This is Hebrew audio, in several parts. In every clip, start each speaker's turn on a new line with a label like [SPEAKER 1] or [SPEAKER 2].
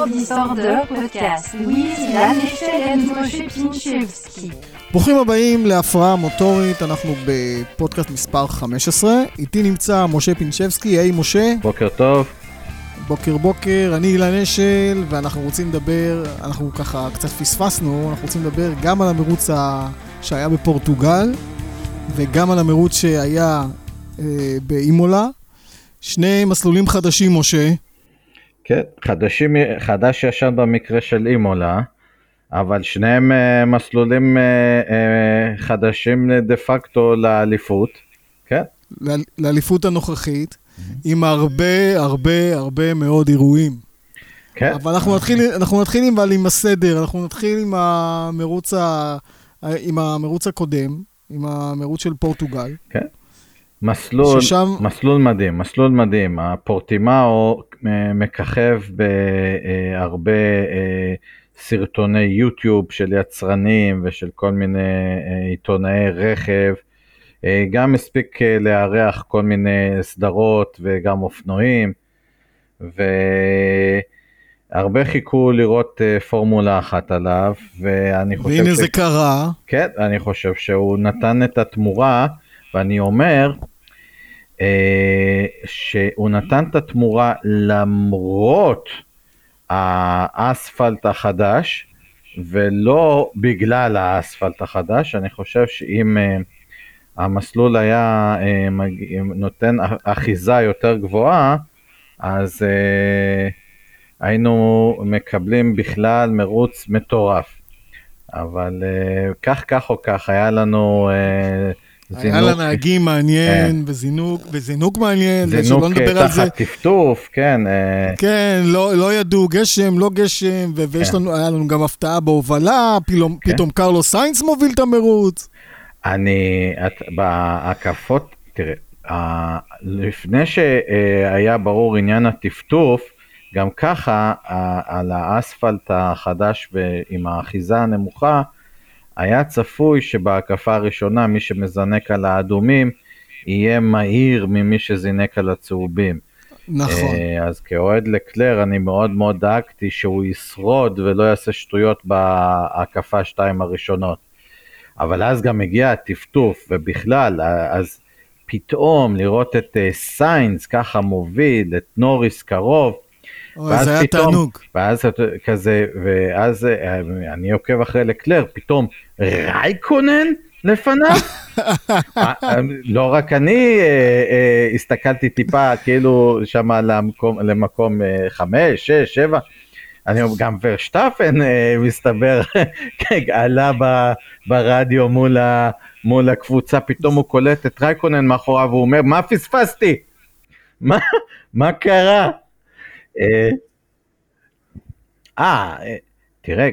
[SPEAKER 1] Podcast. פינצ'בסקי.
[SPEAKER 2] ברוכים הבאים להפרעה מוטורית, אנחנו בפודקאסט מספר 15. איתי נמצא משה פינצ'בסקי, היי משה.
[SPEAKER 3] בוקר טוב.
[SPEAKER 2] בוקר בוקר, אני אילן אשל, ואנחנו רוצים לדבר, אנחנו ככה קצת פספסנו, אנחנו רוצים לדבר גם על המרוץ ה... שהיה בפורטוגל, וגם על המרוץ שהיה אה, באימולה. שני מסלולים חדשים, משה.
[SPEAKER 3] כן, חדשים, חדש ישן במקרה של אימולה, אבל שניהם אה, מסלולים אה, אה, חדשים דה פקטו לאליפות, כן?
[SPEAKER 2] לאליפות הנוכחית, עם הרבה הרבה הרבה מאוד אירועים.
[SPEAKER 3] כן.
[SPEAKER 2] אבל אנחנו נתחיל, אנחנו נתחיל עם, עם הסדר, אנחנו נתחיל עם המרוץ, ה, עם המרוץ הקודם, עם המרוץ של פורטוגל.
[SPEAKER 3] כן. מסלול, ששם... מסלול מדהים, מסלול מדהים. הפורטימאו מככב בהרבה אה, סרטוני יוטיוב של יצרנים ושל כל מיני אה, עיתונאי רכב. אה, גם הספיק לארח כל מיני סדרות וגם אופנועים. והרבה חיכו לראות פורמולה אחת עליו, ואני חושב
[SPEAKER 2] והנה ש... זה קרה.
[SPEAKER 3] כן, אני חושב שהוא נתן את התמורה, ואני אומר, אה, שהוא נתן את התמורה למרות האספלט החדש ולא בגלל האספלט החדש, אני חושב שאם uh, המסלול היה uh, נותן אחיזה יותר גבוהה, אז uh, היינו מקבלים בכלל מרוץ מטורף. אבל uh, כך כך או כך היה לנו uh,
[SPEAKER 2] היה לנהגים מעניין, כן. וזינוק, וזינוק מעניין,
[SPEAKER 3] זינוק תחת טפטוף, כן. אה.
[SPEAKER 2] כן, לא, לא ידעו גשם, לא גשם, ויש כן. לנו, היה לנו גם הפתעה בהובלה, פתאום, כן. פתאום קרלו סיינס מוביל את המרוץ.
[SPEAKER 3] אני, בהקפות, תראה, לפני שהיה ברור עניין הטפטוף, גם ככה על האספלט החדש ועם האחיזה הנמוכה, היה צפוי שבהקפה הראשונה מי שמזנק על האדומים יהיה מהיר ממי שזינק על הצהובים.
[SPEAKER 2] נכון.
[SPEAKER 3] אה, אז כאוהד לקלר אני מאוד מאוד דאגתי שהוא ישרוד ולא יעשה שטויות בהקפה שתיים הראשונות. אבל אז גם הגיע הטפטוף ובכלל, אז פתאום לראות את אה, סיינס ככה מוביל, את נוריס קרוב,
[SPEAKER 2] ואז זה היה פתאום, תענוג.
[SPEAKER 3] ואז כזה, ואז אה, אני עוקב אחרי לקלר, פתאום רייקונן לפניו? אה, אה, לא רק אני הסתכלתי טיפה כאילו שם למקום, למקום חמש, שש, שבע. אני אומר, גם ורשטפן מסתבר עלה ברדיו מול, ה, מול הקבוצה, פתאום הוא קולט את רייקונן מאחוריו והוא אומר, מה פספסתי? מה, מה קרה? אה, אה, תראה,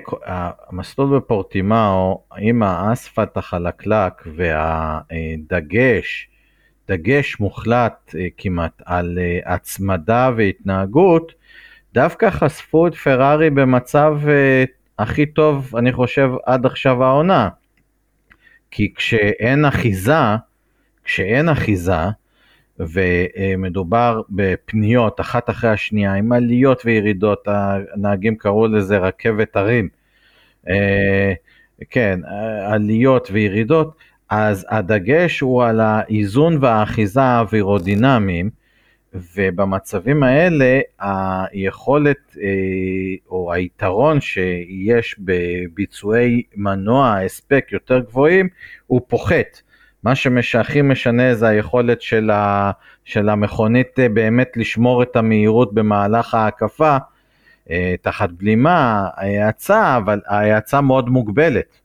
[SPEAKER 3] המסלול בפורטימאו, עם האספלט החלקלק והדגש, דגש מוחלט אה, כמעט על אה, הצמדה והתנהגות, דווקא חשפו את פרארי במצב הכי טוב, אני חושב, עד עכשיו העונה. כי כשאין אחיזה, כשאין אחיזה, ומדובר בפניות אחת אחרי השנייה עם עליות וירידות, הנהגים קראו לזה רכבת הרים, אה, כן, עליות וירידות, אז הדגש הוא על האיזון והאחיזה האווירודינמיים, ובמצבים האלה היכולת אה, או היתרון שיש בביצועי מנוע הספק יותר גבוהים הוא פוחת. מה שהכי משנה זה היכולת של, ה, של המכונית אה, באמת לשמור את המהירות במהלך ההקפה, אה, תחת בלימה, האצה, אבל ההאצה מאוד מוגבלת.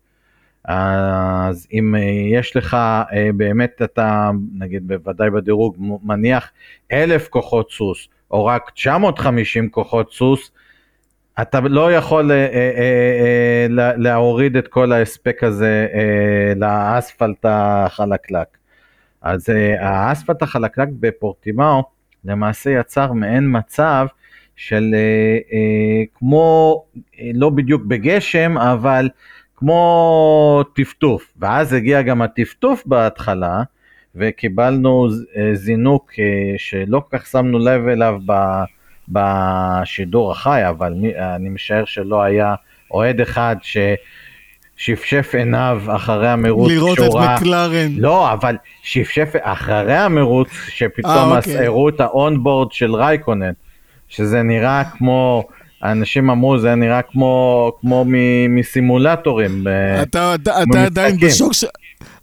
[SPEAKER 3] אז אם אה, יש לך באמת, אתה נגיד בוודאי בדירוג מניח אלף כוחות סוס, או רק 950 כוחות סוס, אתה לא יכול אה, אה, אה, להוריד את כל ההספק הזה לאספלט החלקלק. אז האספלט החלקלק בפורטימאו למעשה יצר מעין מצב של כמו, לא בדיוק בגשם, אבל כמו טפטוף. ואז הגיע גם הטפטוף בהתחלה, וקיבלנו זינוק שלא כל כך שמנו לב אליו בשידור החי, אבל מי, אני משער שלא היה אוהד אחד ששפשף עיניו אחרי המרוץ
[SPEAKER 2] לראות את
[SPEAKER 3] כשהוא ראה-
[SPEAKER 2] מקלרן.
[SPEAKER 3] לא, אבל שפשף אחרי המרוץ, שפתאום
[SPEAKER 2] אה,
[SPEAKER 3] אז
[SPEAKER 2] אוקיי.
[SPEAKER 3] הראו את האונבורד של רייקונן, שזה נראה כמו, אנשים אמרו זה נראה כמו, כמו מ- מסימולטורים. ב-
[SPEAKER 2] אתה, אתה, אתה. עדיין בשוק ש...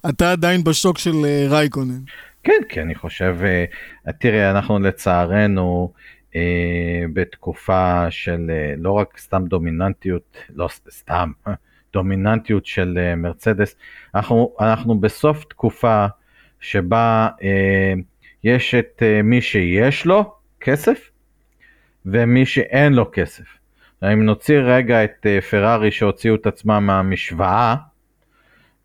[SPEAKER 2] אתה עדיין בשוק של אה, רייקונן.
[SPEAKER 3] כן, כי אני חושב, אה, תראה, אנחנו לצערנו אה, בתקופה של אה, לא רק סתם דומיננטיות, לא סתם, אה, דומיננטיות של אה, מרצדס, אנחנו, אנחנו בסוף תקופה שבה אה, יש את אה, מי שיש לו כסף ומי שאין לו כסף. אם נוציא רגע את אה, פרארי שהוציאו את עצמם מהמשוואה,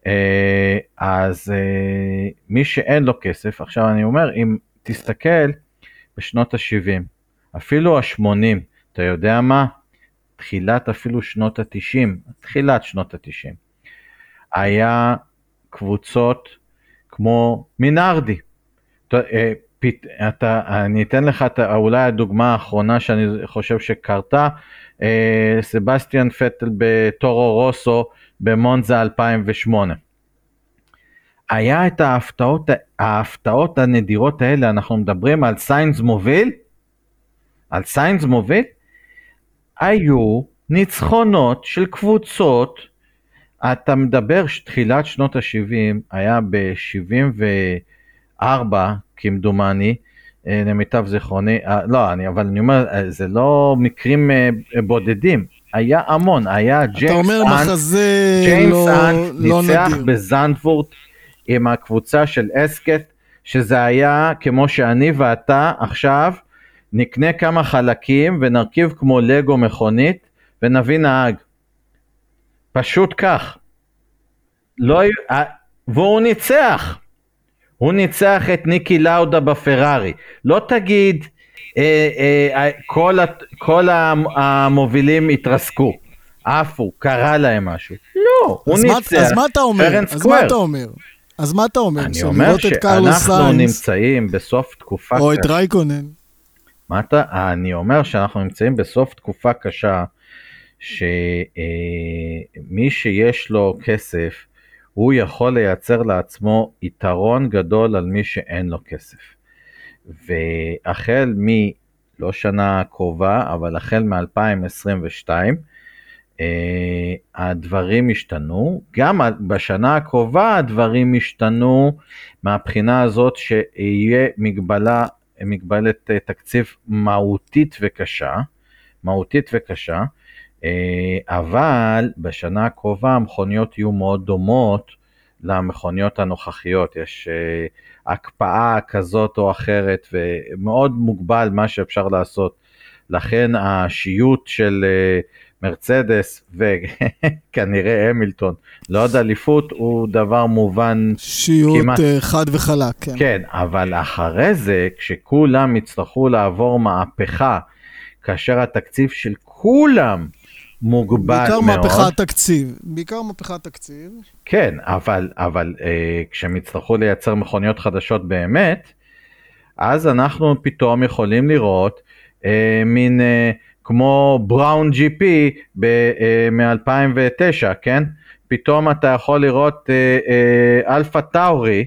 [SPEAKER 3] אה, אז אה, מי שאין לו כסף, עכשיו אני אומר, אם תסתכל בשנות ה-70, אפילו ה-80, אתה יודע מה? תחילת אפילו שנות ה-90, תחילת שנות ה-90, היה קבוצות כמו מינרדי. אתה, אה, אתה, אני אתן לך את, אולי הדוגמה האחרונה שאני חושב שקרתה, אה, סבסטיאן פטל בטורו רוסו במונזה 2008. היה את ההפתעות, ההפתעות הנדירות האלה, אנחנו מדברים על סיינס מוביל, על סיינס מוביל, היו ניצחונות של קבוצות, אתה מדבר תחילת שנות ה-70, היה ב-74 כמדומני, אה, למיטב זיכרוני, אה, לא, אני, אבל אני אומר, אה, זה לא מקרים בודדים, היה המון, היה ג'יימס
[SPEAKER 2] אתה אומר
[SPEAKER 3] אנט,
[SPEAKER 2] מחזה
[SPEAKER 3] ג'יימס
[SPEAKER 2] לא,
[SPEAKER 3] אנט
[SPEAKER 2] לא
[SPEAKER 3] ניצח
[SPEAKER 2] נדיר.
[SPEAKER 3] בזנדפורט עם הקבוצה של אסקט, שזה היה כמו שאני ואתה עכשיו נקנה כמה חלקים ונרכיב כמו לגו מכונית ונביא נהג. פשוט כך. לא, והוא ניצח. הוא ניצח את ניקי לאודה בפרארי. לא תגיד אה, אה, כל, הת- כל המ- המובילים התרסקו, עפו, קרה להם משהו. לא, הוא
[SPEAKER 2] אז מה,
[SPEAKER 3] ניצח.
[SPEAKER 2] אז מה אתה אומר? אז. מה אתה אומר? אז מה אתה אומר?
[SPEAKER 3] אני אומר שאנחנו נמצאים בסוף תקופה
[SPEAKER 2] או את. רייקונן,
[SPEAKER 3] מה אתה, אני אומר שאנחנו נמצאים בסוף תקופה קשה, שמי שיש לו כסף, הוא יכול לייצר לעצמו יתרון גדול על מי שאין לו כסף. והחל מ... לא שנה קרובה, אבל החל מ-2022, אה, הדברים השתנו. גם בשנה הקרובה הדברים השתנו מהבחינה הזאת שיהיה מגבלה, מגבלת אה, תקציב מהותית וקשה, מהותית וקשה, אה, אבל בשנה הקרובה המכוניות יהיו מאוד דומות למכוניות הנוכחיות. יש אה, הקפאה כזאת או אחרת ומאוד מוגבל מה שאפשר לעשות. לכן השיוט של מרצדס וכנראה המילטון לעוד אליפות הוא דבר מובן
[SPEAKER 2] שיעוט
[SPEAKER 3] כמעט.
[SPEAKER 2] אה, חד וחלק, כן.
[SPEAKER 3] כן, אבל אחרי זה, כשכולם יצטרכו לעבור מהפכה, כאשר התקציב של כולם מוגבל
[SPEAKER 2] בעיקר
[SPEAKER 3] מאוד,
[SPEAKER 2] מהפכת תקציב, בעיקר מהפכת תקציב.
[SPEAKER 3] כן, אבל, אבל אה, כשהם יצטרכו לייצר מכוניות חדשות באמת, אז אנחנו פתאום יכולים לראות אה, מין אה, כמו בראון ג'י פי מ-2009, כן? פתאום אתה יכול לראות אלפה טאורי,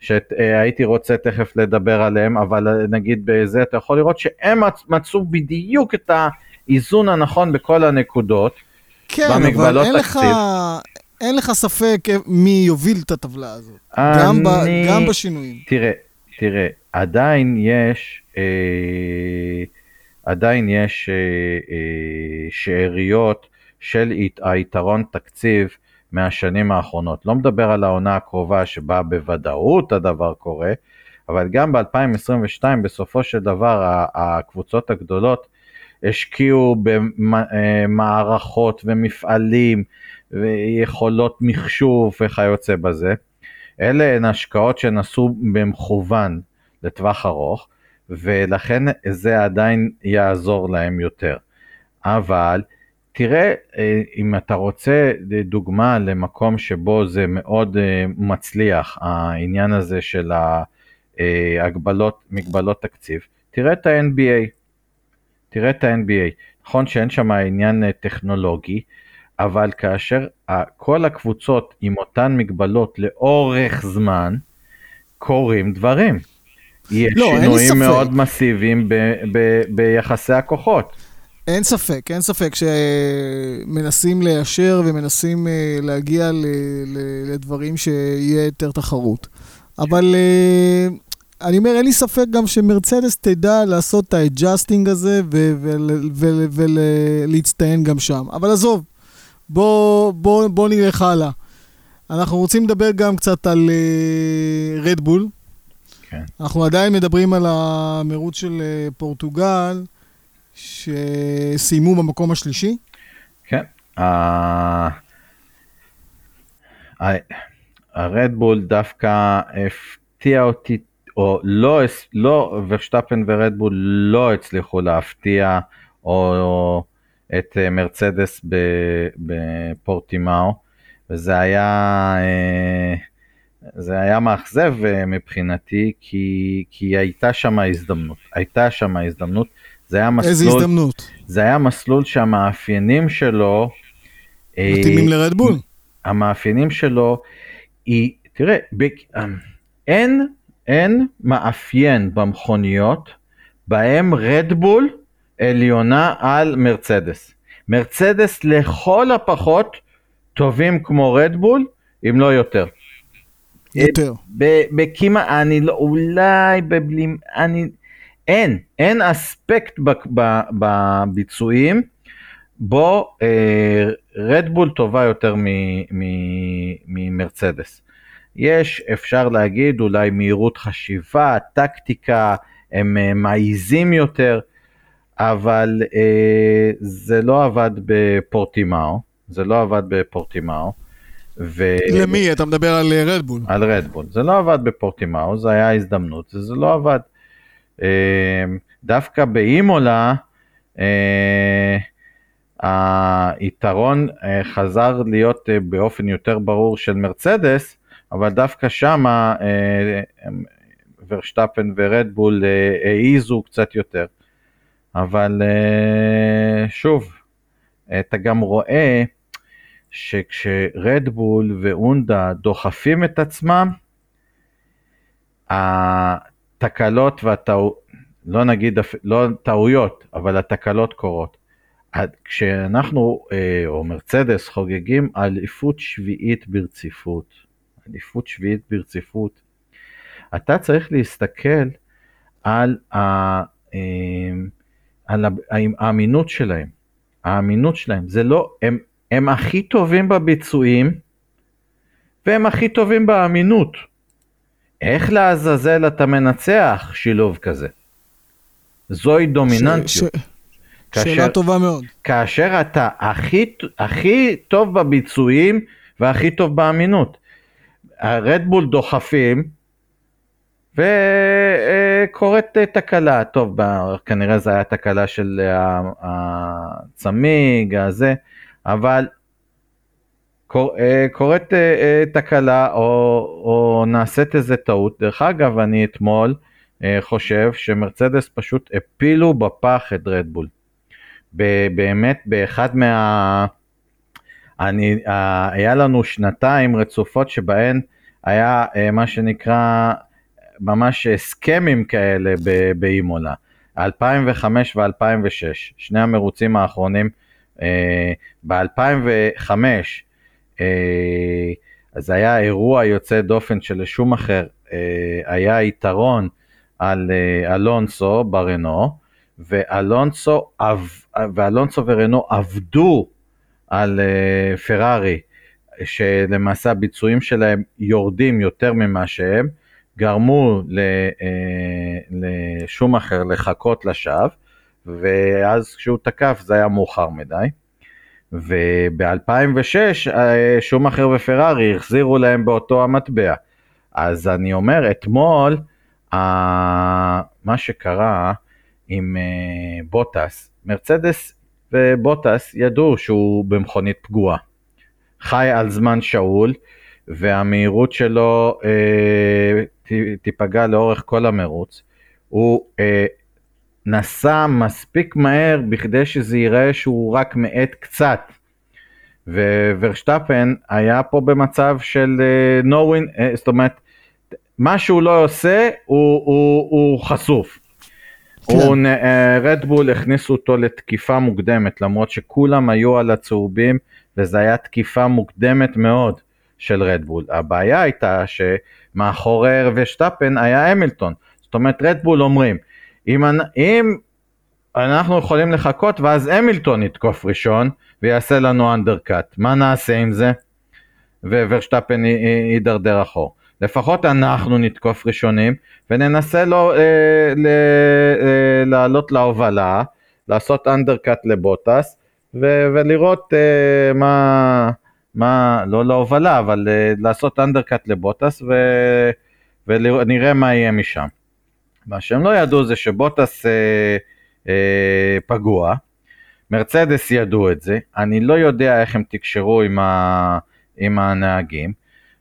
[SPEAKER 3] שהייתי רוצה תכף לדבר עליהם, אבל אה, נגיד בזה אתה יכול לראות שהם מצ- מצאו בדיוק את האיזון הנכון בכל הנקודות.
[SPEAKER 2] כן, אבל אין לך,
[SPEAKER 3] תקציב.
[SPEAKER 2] אין לך ספק מי יוביל את הטבלה הזאת. גם, ב,
[SPEAKER 3] אני-
[SPEAKER 2] גם בשינויים.
[SPEAKER 3] תראה, תראה, עדיין יש, אה, עדיין יש אה, אה, שאריות של ית- היתרון תקציב מהשנים האחרונות. לא מדבר על העונה הקרובה שבה בוודאות הדבר קורה, אבל גם ב-2022 בסופו של דבר הקבוצות הגדולות השקיעו במערכות ומפעלים ויכולות מחשוב וכיוצא בזה. אלה הן השקעות שנעשו במכוון לטווח ארוך, ולכן זה עדיין יעזור להם יותר. אבל תראה, אה, אם אתה רוצה דוגמה למקום שבו זה מאוד אה, מצליח, העניין הזה של ההגבלות, מגבלות תקציב, תראה את ה-NBA. תראה את ה-NBA, נכון שאין שם עניין אה, טכנולוגי, אבל כאשר כל הקבוצות עם אותן מגבלות לאורך זמן, קורים דברים. יש לא, שינויים מאוד מסיביים ב- ב- ביחסי הכוחות.
[SPEAKER 2] אין ספק, אין ספק שמנסים ליישר ומנסים אה, להגיע ל- ל- לדברים שיהיה יותר תחרות. אבל אה, אני אומר, אין לי ספק גם שמרצדס תדע לעשות את ה adjusting הזה ולהצטיין גם שם. אבל עזוב, בוא, בוא, בוא נלך הלאה. אנחנו רוצים לדבר גם קצת על רדבול. אה, כן. אנחנו עדיין מדברים על המרוץ של אה, פורטוגל, שסיימו במקום השלישי.
[SPEAKER 3] כן. הרדבול דווקא הפתיע אותי, או לא, לא ורשטפן ורדבול לא הצליחו להפתיע, או, או את אה, מרצדס בפורטימאו, וזה היה, אה, זה היה מאכזב אה, מבחינתי, כי, כי הייתה שם הזדמנות, הייתה שם הזדמנות, זה היה מסלול,
[SPEAKER 2] איזה הזדמנות?
[SPEAKER 3] זה היה מסלול שהמאפיינים שלו,
[SPEAKER 2] מתאימים לרדבול.
[SPEAKER 3] המאפיינים שלו, היא, תראה, אין, אין מאפיין במכוניות בהם רדבול עליונה על מרצדס. מרצדס לכל הפחות טובים כמו רדבול, אם לא יותר.
[SPEAKER 2] יותר.
[SPEAKER 3] בכמעט, אני לא, אולי בבלים, אני, אין, אין אספקט בביצועים בו אה, רדבול טובה יותר ממרצדס. יש, אפשר להגיד, אולי מהירות חשיבה, טקטיקה, הם אה, מעיזים יותר. אבל אה, זה לא עבד בפורטימאו, זה לא עבד בפורטימאו.
[SPEAKER 2] ו... למי? אתה מדבר על רדבול.
[SPEAKER 3] על רדבול. זה לא עבד בפורטימאו, זה היה הזדמנות, זה לא עבד. אה, דווקא באימולה, אה, היתרון אה, חזר להיות אה, באופן יותר ברור של מרצדס, אבל דווקא שמה אה, ורשטפן ורדבול אה, העיזו קצת יותר. אבל אה, שוב, אתה גם רואה שכשרדבול ואונדה דוחפים את עצמם, התקלות והטעויות, לא נגיד, לא טעויות, אבל התקלות קורות. כשאנחנו, אה, או מרצדס, חוגגים אליפות שביעית ברציפות, אליפות שביעית ברציפות, אתה צריך להסתכל על ה... אה, על האמינות שלהם. האמינות שלהם, זה לא, הם, הם הכי טובים בביצועים והם הכי טובים באמינות. איך לעזאזל אתה מנצח שילוב כזה? זוהי דומיננטיות. ש, ש,
[SPEAKER 2] כאשר, שאלה טובה מאוד.
[SPEAKER 3] כאשר אתה הכי, הכי טוב בביצועים והכי טוב באמינות. הרדבול דוחפים וקורית תקלה, טוב, כנראה זו הייתה תקלה של הצמיג, הזה, אבל קורית אה, אה, תקלה או, או נעשית איזה טעות. דרך אגב, אני אתמול אה, חושב שמרצדס פשוט הפילו בפח את רדבול. באמת, באחד מה... אני, היה לנו שנתיים רצופות שבהן היה מה שנקרא ממש הסכמים כאלה באימולה. 2005 ו-2006, שני המרוצים האחרונים. אה, ב-2005 אה, אז היה אירוע יוצא דופן שלשום אחר אה, היה יתרון על אלונסו ברנו, ואלונסו, ואלונסו ורנו עבדו על פרארי, שלמעשה הביצועים שלהם יורדים יותר ממה שהם, גרמו לשום אחר לחכות לשווא, ואז כשהוא תקף זה היה מאוחר מדי. וב-2006 אה, שום אחר ופרארי החזירו להם באותו המטבע. אז אני אומר, אתמול, מה שקרה עם אה, בוטס, מרצדס ובוטס ידעו שהוא במכונית פגועה. חי על זמן שאול, והמהירות שלו אה, תיפגע לאורך כל המרוץ. הוא אה, נסע מספיק מהר בכדי שזה ייראה שהוא רק מאט קצת. וורשטפן היה פה במצב של uh, no win, uh, זאת אומרת, מה שהוא לא עושה הוא, הוא, הוא חשוף. כן. רדבול uh, הכניסו אותו לתקיפה מוקדמת למרות שכולם היו על הצהובים וזה היה תקיפה מוקדמת מאוד של רדבול. הבעיה הייתה שמאחורי ורשטפן היה המילטון. זאת אומרת רדבול אומרים אם, אם אנחנו יכולים לחכות ואז המילטון יתקוף ראשון ויעשה לנו אנדרקאט. מה נעשה עם זה? וורשטפן יידרדר אחור. לפחות אנחנו נתקוף ראשונים וננסה לו, אה, ל, אה, לעלות להובלה, לעשות אנדרקאט לבוטס ו, ולראות אה, מה, מה, לא להובלה, אבל אה, לעשות אנדרקאט לבוטס ו, ונראה מה יהיה משם. מה שהם לא ידעו זה שבוטס אה, אה, פגוע, מרצדס ידעו את זה, אני לא יודע איך הם תקשרו עם, ה, עם הנהגים.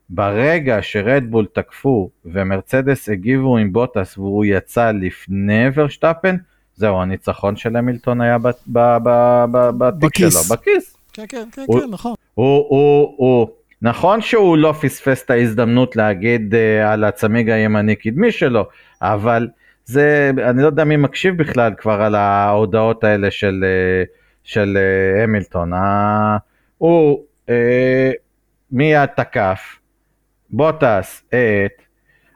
[SPEAKER 3] ברגע שרדבול תקפו ומרצדס הגיבו עם בוטס והוא יצא לפני ורשטפן, זהו, הניצחון של המילטון היה בתיק שלו, בכיס.
[SPEAKER 2] כן, כן, כן, הוא, כן, נכון.
[SPEAKER 3] הוא, הוא, הוא, נכון שהוא לא פספס את ההזדמנות להגיד uh, על הצמיג הימני קדמי שלו, אבל זה, אני לא יודע מי מקשיב בכלל כבר על ההודעות האלה של, uh, של uh, המילטון. Uh, הוא uh, מיד תקף, בוטס את,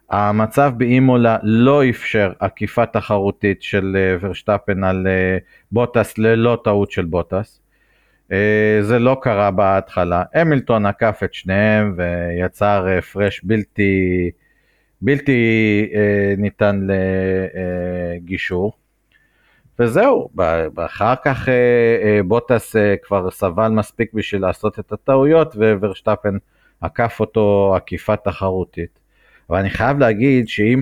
[SPEAKER 3] המצב באימולה לא אפשר עקיפה תחרותית של uh, ורשטפן על uh, בוטס ללא טעות של בוטס. Uh, זה לא קרה בהתחלה. המילטון עקף את שניהם ויצר הפרש בלתי, בלתי uh, ניתן לגישור. וזהו, אחר כך בוטס כבר סבל מספיק בשביל לעשות את הטעויות וורשטפן עקף אותו עקיפה תחרותית. אבל אני חייב להגיד שאם,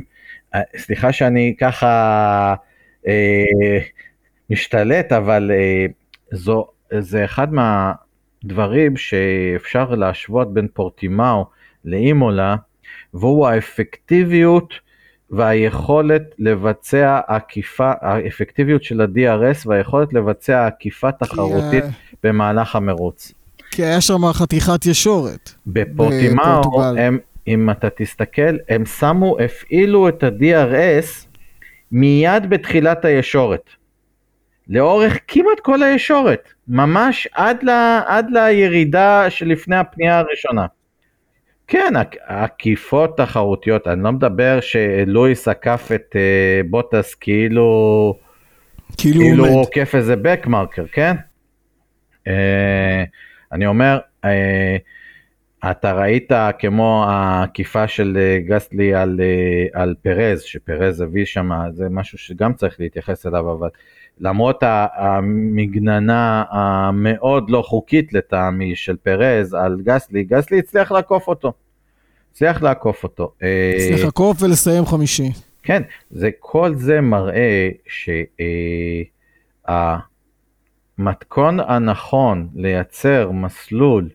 [SPEAKER 3] אה, סליחה שאני ככה אה, משתלט, אבל אה, זו, זה אחד מהדברים שאפשר להשוות בין פורטימאו לאימולה, והוא האפקטיביות והיכולת לבצע עקיפה, האפקטיביות של ה-DRS והיכולת לבצע עקיפה תחרותית yeah. במהלך המרוץ.
[SPEAKER 2] כי היה שם חתיכת ישורת.
[SPEAKER 3] בפורטימאו הם אם אתה תסתכל, הם שמו, הפעילו את ה-DRS מיד בתחילת הישורת. לאורך כמעט כל הישורת, ממש עד, ל, עד לירידה שלפני הפנייה הראשונה. כן, עקיפות תחרותיות, אני לא מדבר שלואיס עקף את uh, בוטס כאילו, כאילו, כאילו הוא עוקף איזה בקמרקר, כן? Uh, אני אומר, uh, אתה ראית כמו העקיפה של אה, גסטלי על, אה, על פרז, שפרז הביא שם, זה משהו שגם צריך להתייחס אליו, אבל למרות המגננה המאוד לא חוקית לטעמי של פרז על גסטלי, גסטלי הצליח לעקוף אותו. הצליח לעקוף אותו.
[SPEAKER 2] אה, הצליח לעקוף ולסיים חמישי.
[SPEAKER 3] כן, זה, כל זה מראה שהמתכון הנכון לייצר מסלול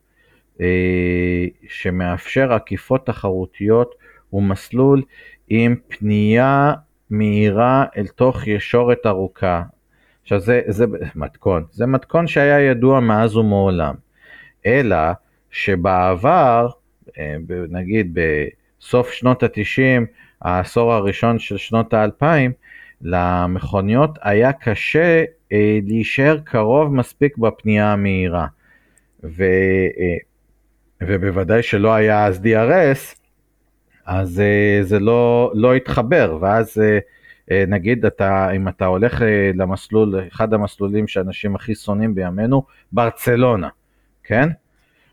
[SPEAKER 3] שמאפשר עקיפות תחרותיות הוא מסלול עם פנייה מהירה אל תוך ישורת ארוכה. עכשיו זה, זה מתכון, זה מתכון שהיה ידוע מאז ומעולם, אלא שבעבר, אה, נגיד בסוף שנות התשעים, העשור הראשון של שנות האלפיים, למכוניות היה קשה אה, להישאר קרוב מספיק בפנייה המהירה. ו, אה, ובוודאי שלא היה אז DRS, אז uh, זה לא, לא התחבר, ואז uh, uh, נגיד אתה, אם אתה הולך למסלול, אחד המסלולים שאנשים הכי שונאים בימינו, ברצלונה, כן?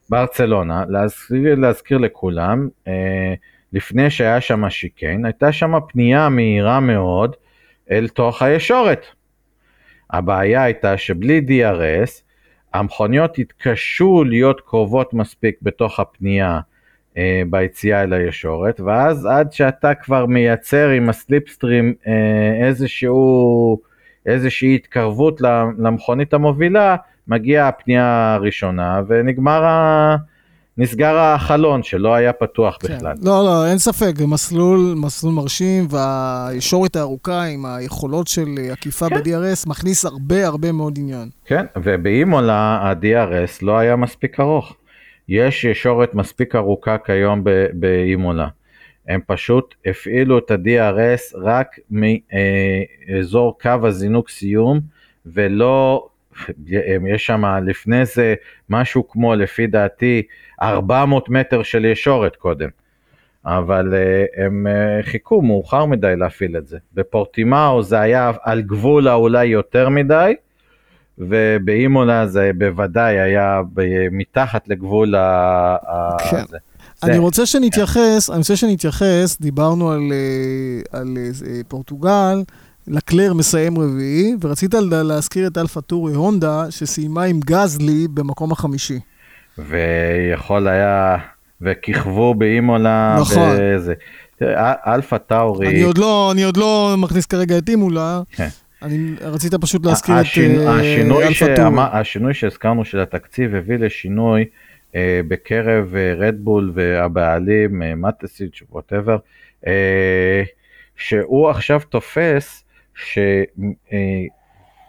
[SPEAKER 3] ברצלונה, להזכיר, להזכיר לכולם, לפני שהיה שם שיקיין, הייתה שם פנייה מהירה מאוד אל תוך הישורת. הבעיה הייתה שבלי DRS, המכוניות התקשו להיות קרובות מספיק בתוך הפנייה אה, ביציאה אל הישורת, ואז עד שאתה כבר מייצר עם הסליפסטרים אה, איזשהו, איזושהי התקרבות למכונית המובילה, מגיעה הפנייה הראשונה ונגמר ה... נסגר החלון שלא היה פתוח
[SPEAKER 2] כן.
[SPEAKER 3] בכלל.
[SPEAKER 2] לא, לא, אין ספק, זה מסלול, מסלול מרשים, והישורת הארוכה עם היכולות של עקיפה
[SPEAKER 3] כן.
[SPEAKER 2] ב-DRS מכניס הרבה הרבה מאוד עניין.
[SPEAKER 3] כן, ובאימולה ה-DRS לא היה מספיק ארוך. יש ישורת מספיק ארוכה כיום באימולה. הם פשוט הפעילו את ה-DRS רק מאזור קו הזינוק סיום, ולא, יש שם לפני זה משהו כמו, לפי דעתי, 400 מטר של ישורת קודם. אבל אה, הם אה, חיכו מאוחר מדי להפעיל את זה. בפורטימאו זה היה על גבול האולי יותר מדי, ובאימולה זה בוודאי היה מתחת לגבול ה...
[SPEAKER 2] כן.
[SPEAKER 3] זה.
[SPEAKER 2] אני רוצה שנתייחס, אני רוצה שנתייחס, דיברנו על, אה, על אה, פורטוגל, לקלר מסיים רביעי, ורצית להזכיר את אלפה טורי הונדה, שסיימה עם גזלי במקום החמישי.
[SPEAKER 3] ויכול היה, וכיכבו באימולה.
[SPEAKER 2] נכון.
[SPEAKER 3] א- אלפה טאורי,
[SPEAKER 2] אני עוד לא, אני עוד לא מכניס כרגע את אימולה,
[SPEAKER 3] כן.
[SPEAKER 2] אני רצית פשוט להזכיר את
[SPEAKER 3] השינ-
[SPEAKER 2] אה,
[SPEAKER 3] השינוי,
[SPEAKER 2] אלפה טורי.
[SPEAKER 3] שאמר- השינוי שהזכרנו של התקציב הביא לשינוי אה, בקרב רדבול והבעלים, אה, מטסיץ' whatever, אה, שהוא עכשיו תופס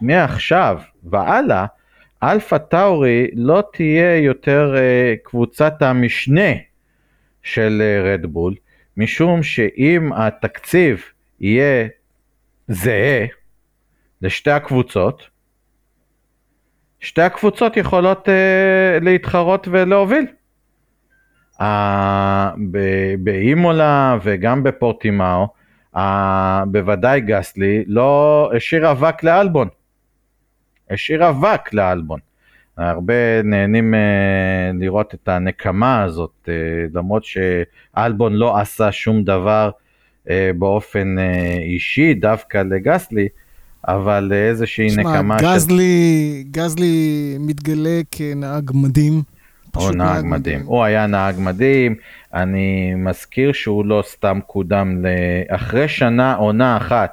[SPEAKER 3] שמעכשיו והלאה, אלפה טאורי לא תהיה יותר אה, קבוצת המשנה של אה, רדבול, משום שאם התקציב יהיה זהה לשתי הקבוצות, שתי הקבוצות יכולות אה, להתחרות ולהוביל. אה, ב- באימולה וגם בפורטימאו, אה, בוודאי גסלי לא השאיר אבק לאלבון. השאיר אבק לאלבון. הרבה נהנים אה, לראות את הנקמה הזאת, אה, למרות שאלבון לא עשה שום דבר אה, באופן אה, אישי דווקא לגסלי, אבל איזושהי
[SPEAKER 2] שמע,
[SPEAKER 3] נקמה של...
[SPEAKER 2] גזלי, גזלי מתגלה כנהג מדהים. פשוט
[SPEAKER 3] נהג מדהים. הוא היה נהג מדהים, אני מזכיר שהוא לא סתם קודם. אחרי שנה, עונה אחת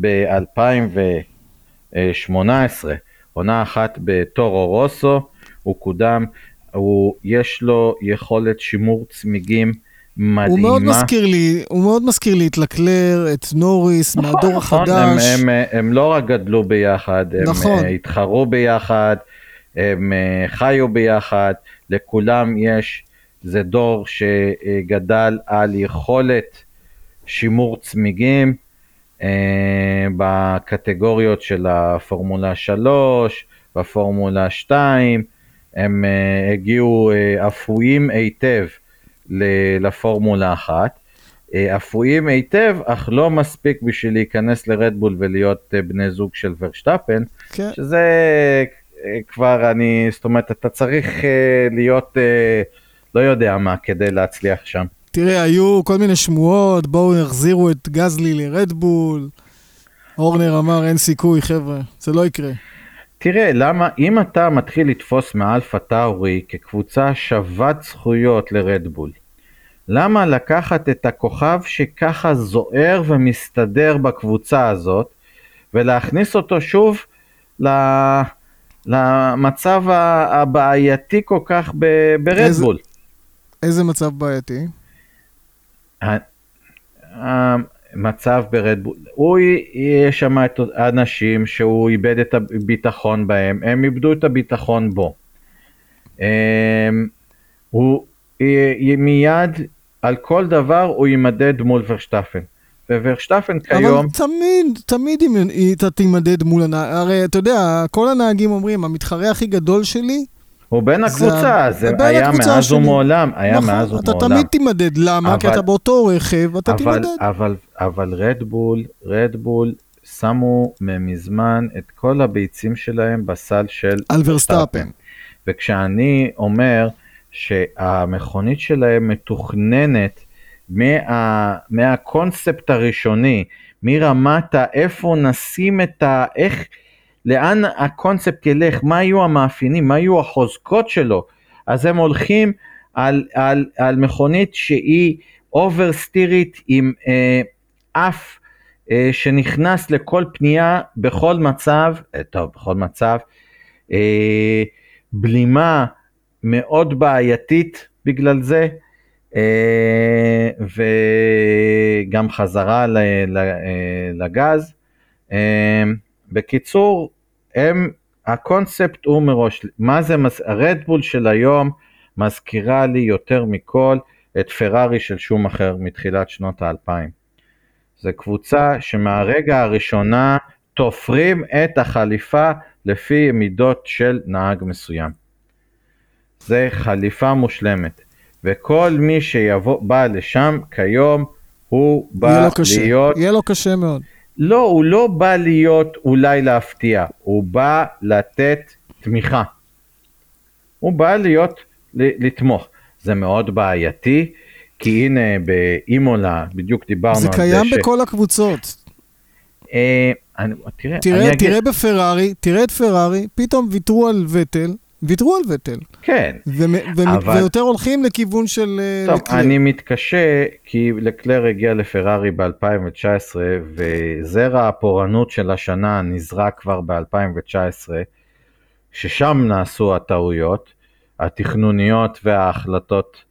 [SPEAKER 3] ב-2018, עונה אחת בטורו רוסו, הוא קודם, הוא, יש לו יכולת שימור צמיגים מדהימה.
[SPEAKER 2] הוא מאוד מזכיר לי, הוא מאוד מזכיר לי את לקלר, את נוריס, מהדור
[SPEAKER 3] נכון,
[SPEAKER 2] החדש.
[SPEAKER 3] הם, הם, הם לא רק גדלו ביחד, הם
[SPEAKER 2] נכון.
[SPEAKER 3] אה, התחרו ביחד, הם אה, חיו ביחד, לכולם יש, זה דור שגדל על יכולת שימור צמיגים אה, בקטגוריות של הפורמולה 3, בפורמולה 2, הם אה, הגיעו אפויים היטב לפורמולה 1. אה, אפויים היטב, אך לא מספיק בשביל להיכנס לרדבול ולהיות בני זוג של ורשטפן,
[SPEAKER 2] כן.
[SPEAKER 3] שזה כבר אני, זאת אומרת, אתה צריך אה, להיות אה, לא יודע מה כדי להצליח שם.
[SPEAKER 2] תראה, היו כל מיני שמועות, בואו יחזירו את גזלי לרדבול. אורנר אמר, אין סיכוי, חבר'ה, זה לא יקרה.
[SPEAKER 3] תראה, למה, אם אתה מתחיל לתפוס מאלפה טאורי כקבוצה שוות זכויות לרדבול, למה לקחת את הכוכב שככה זוהר ומסתדר בקבוצה הזאת, ולהכניס אותו שוב ל... למצב הבעייתי כל כך ברדבול?
[SPEAKER 2] איזה מצב בעייתי?
[SPEAKER 3] המצב ברדבול, הוא שם את האנשים שהוא איבד את הביטחון בהם, הם איבדו את הביטחון בו. אמ, הוא י- מיד על כל דבר הוא יימדד מול ורשטפן. וורשטפן כיום,
[SPEAKER 2] אבל תמיד, תמיד אם אתה תימדד מול הנהג, הרי אתה יודע, כל הנהגים אומרים, המתחרה הכי גדול שלי,
[SPEAKER 3] הוא בין
[SPEAKER 2] זה
[SPEAKER 3] הקבוצה, זה
[SPEAKER 2] בין
[SPEAKER 3] היה
[SPEAKER 2] הקבוצה
[SPEAKER 3] מאז
[SPEAKER 2] שלי.
[SPEAKER 3] ומעולם, היה
[SPEAKER 2] נכון,
[SPEAKER 3] מאז
[SPEAKER 2] אתה
[SPEAKER 3] ומעולם.
[SPEAKER 2] תמיד תימדד, למה? כי
[SPEAKER 3] אבל-
[SPEAKER 2] אתה באותו רכב, אתה
[SPEAKER 3] אבל,
[SPEAKER 2] תימדד.
[SPEAKER 3] אבל, אבל רדבול, רדבול שמו מזמן את כל הביצים שלהם בסל של
[SPEAKER 2] על ורסטאפן.
[SPEAKER 3] וכשאני אומר שהמכונית שלהם מתוכננת מה, מהקונספט הראשוני, מרמת האיפה נשים את ה... איך, לאן הקונספט ילך, מה יהיו המאפיינים, מה יהיו החוזקות שלו, אז הם הולכים על, על, על מכונית שהיא אוברסטירית עם אה, אף אה, שנכנס לכל פנייה בכל מצב, אה, טוב, בכל מצב, אה, בלימה מאוד בעייתית בגלל זה, וגם חזרה אה, לגז. אה, בקיצור, הם, הקונספט הוא מראש, מה זה, הרדבול של היום מזכירה לי יותר מכל את פרארי של שום אחר מתחילת שנות האלפיים. זו קבוצה שמהרגע הראשונה תופרים את החליפה לפי מידות של נהג מסוים. זה חליפה מושלמת, וכל מי שיבוא, בא לשם כיום, הוא
[SPEAKER 2] יהיה
[SPEAKER 3] בא
[SPEAKER 2] לו קשה,
[SPEAKER 3] להיות
[SPEAKER 2] יהיה לו קשה מאוד.
[SPEAKER 3] לא, הוא לא בא להיות אולי להפתיע, הוא בא לתת תמיכה. הוא בא להיות, לתמוך. זה מאוד בעייתי, כי הנה באימולה, בדיוק דיברנו
[SPEAKER 2] זה
[SPEAKER 3] על
[SPEAKER 2] קיים
[SPEAKER 3] זה.
[SPEAKER 2] בכל הקבוצות.
[SPEAKER 3] אה, אני, תראה,
[SPEAKER 2] תראה,
[SPEAKER 3] אני אגיד,
[SPEAKER 2] תראה בפרארי, תראה את פרארי, פתאום ויתרו על וטל, ויתרו על וטל,
[SPEAKER 3] כן,
[SPEAKER 2] ומ-
[SPEAKER 3] אבל-
[SPEAKER 2] ויותר הולכים לכיוון של אה,
[SPEAKER 3] טוב,
[SPEAKER 2] לקלר.
[SPEAKER 3] אני מתקשה, כי לקלר הגיע לפרארי ב-2019, וזרע הפורענות של השנה נזרק כבר ב-2019, ששם נעשו הטעויות התכנוניות וההחלטות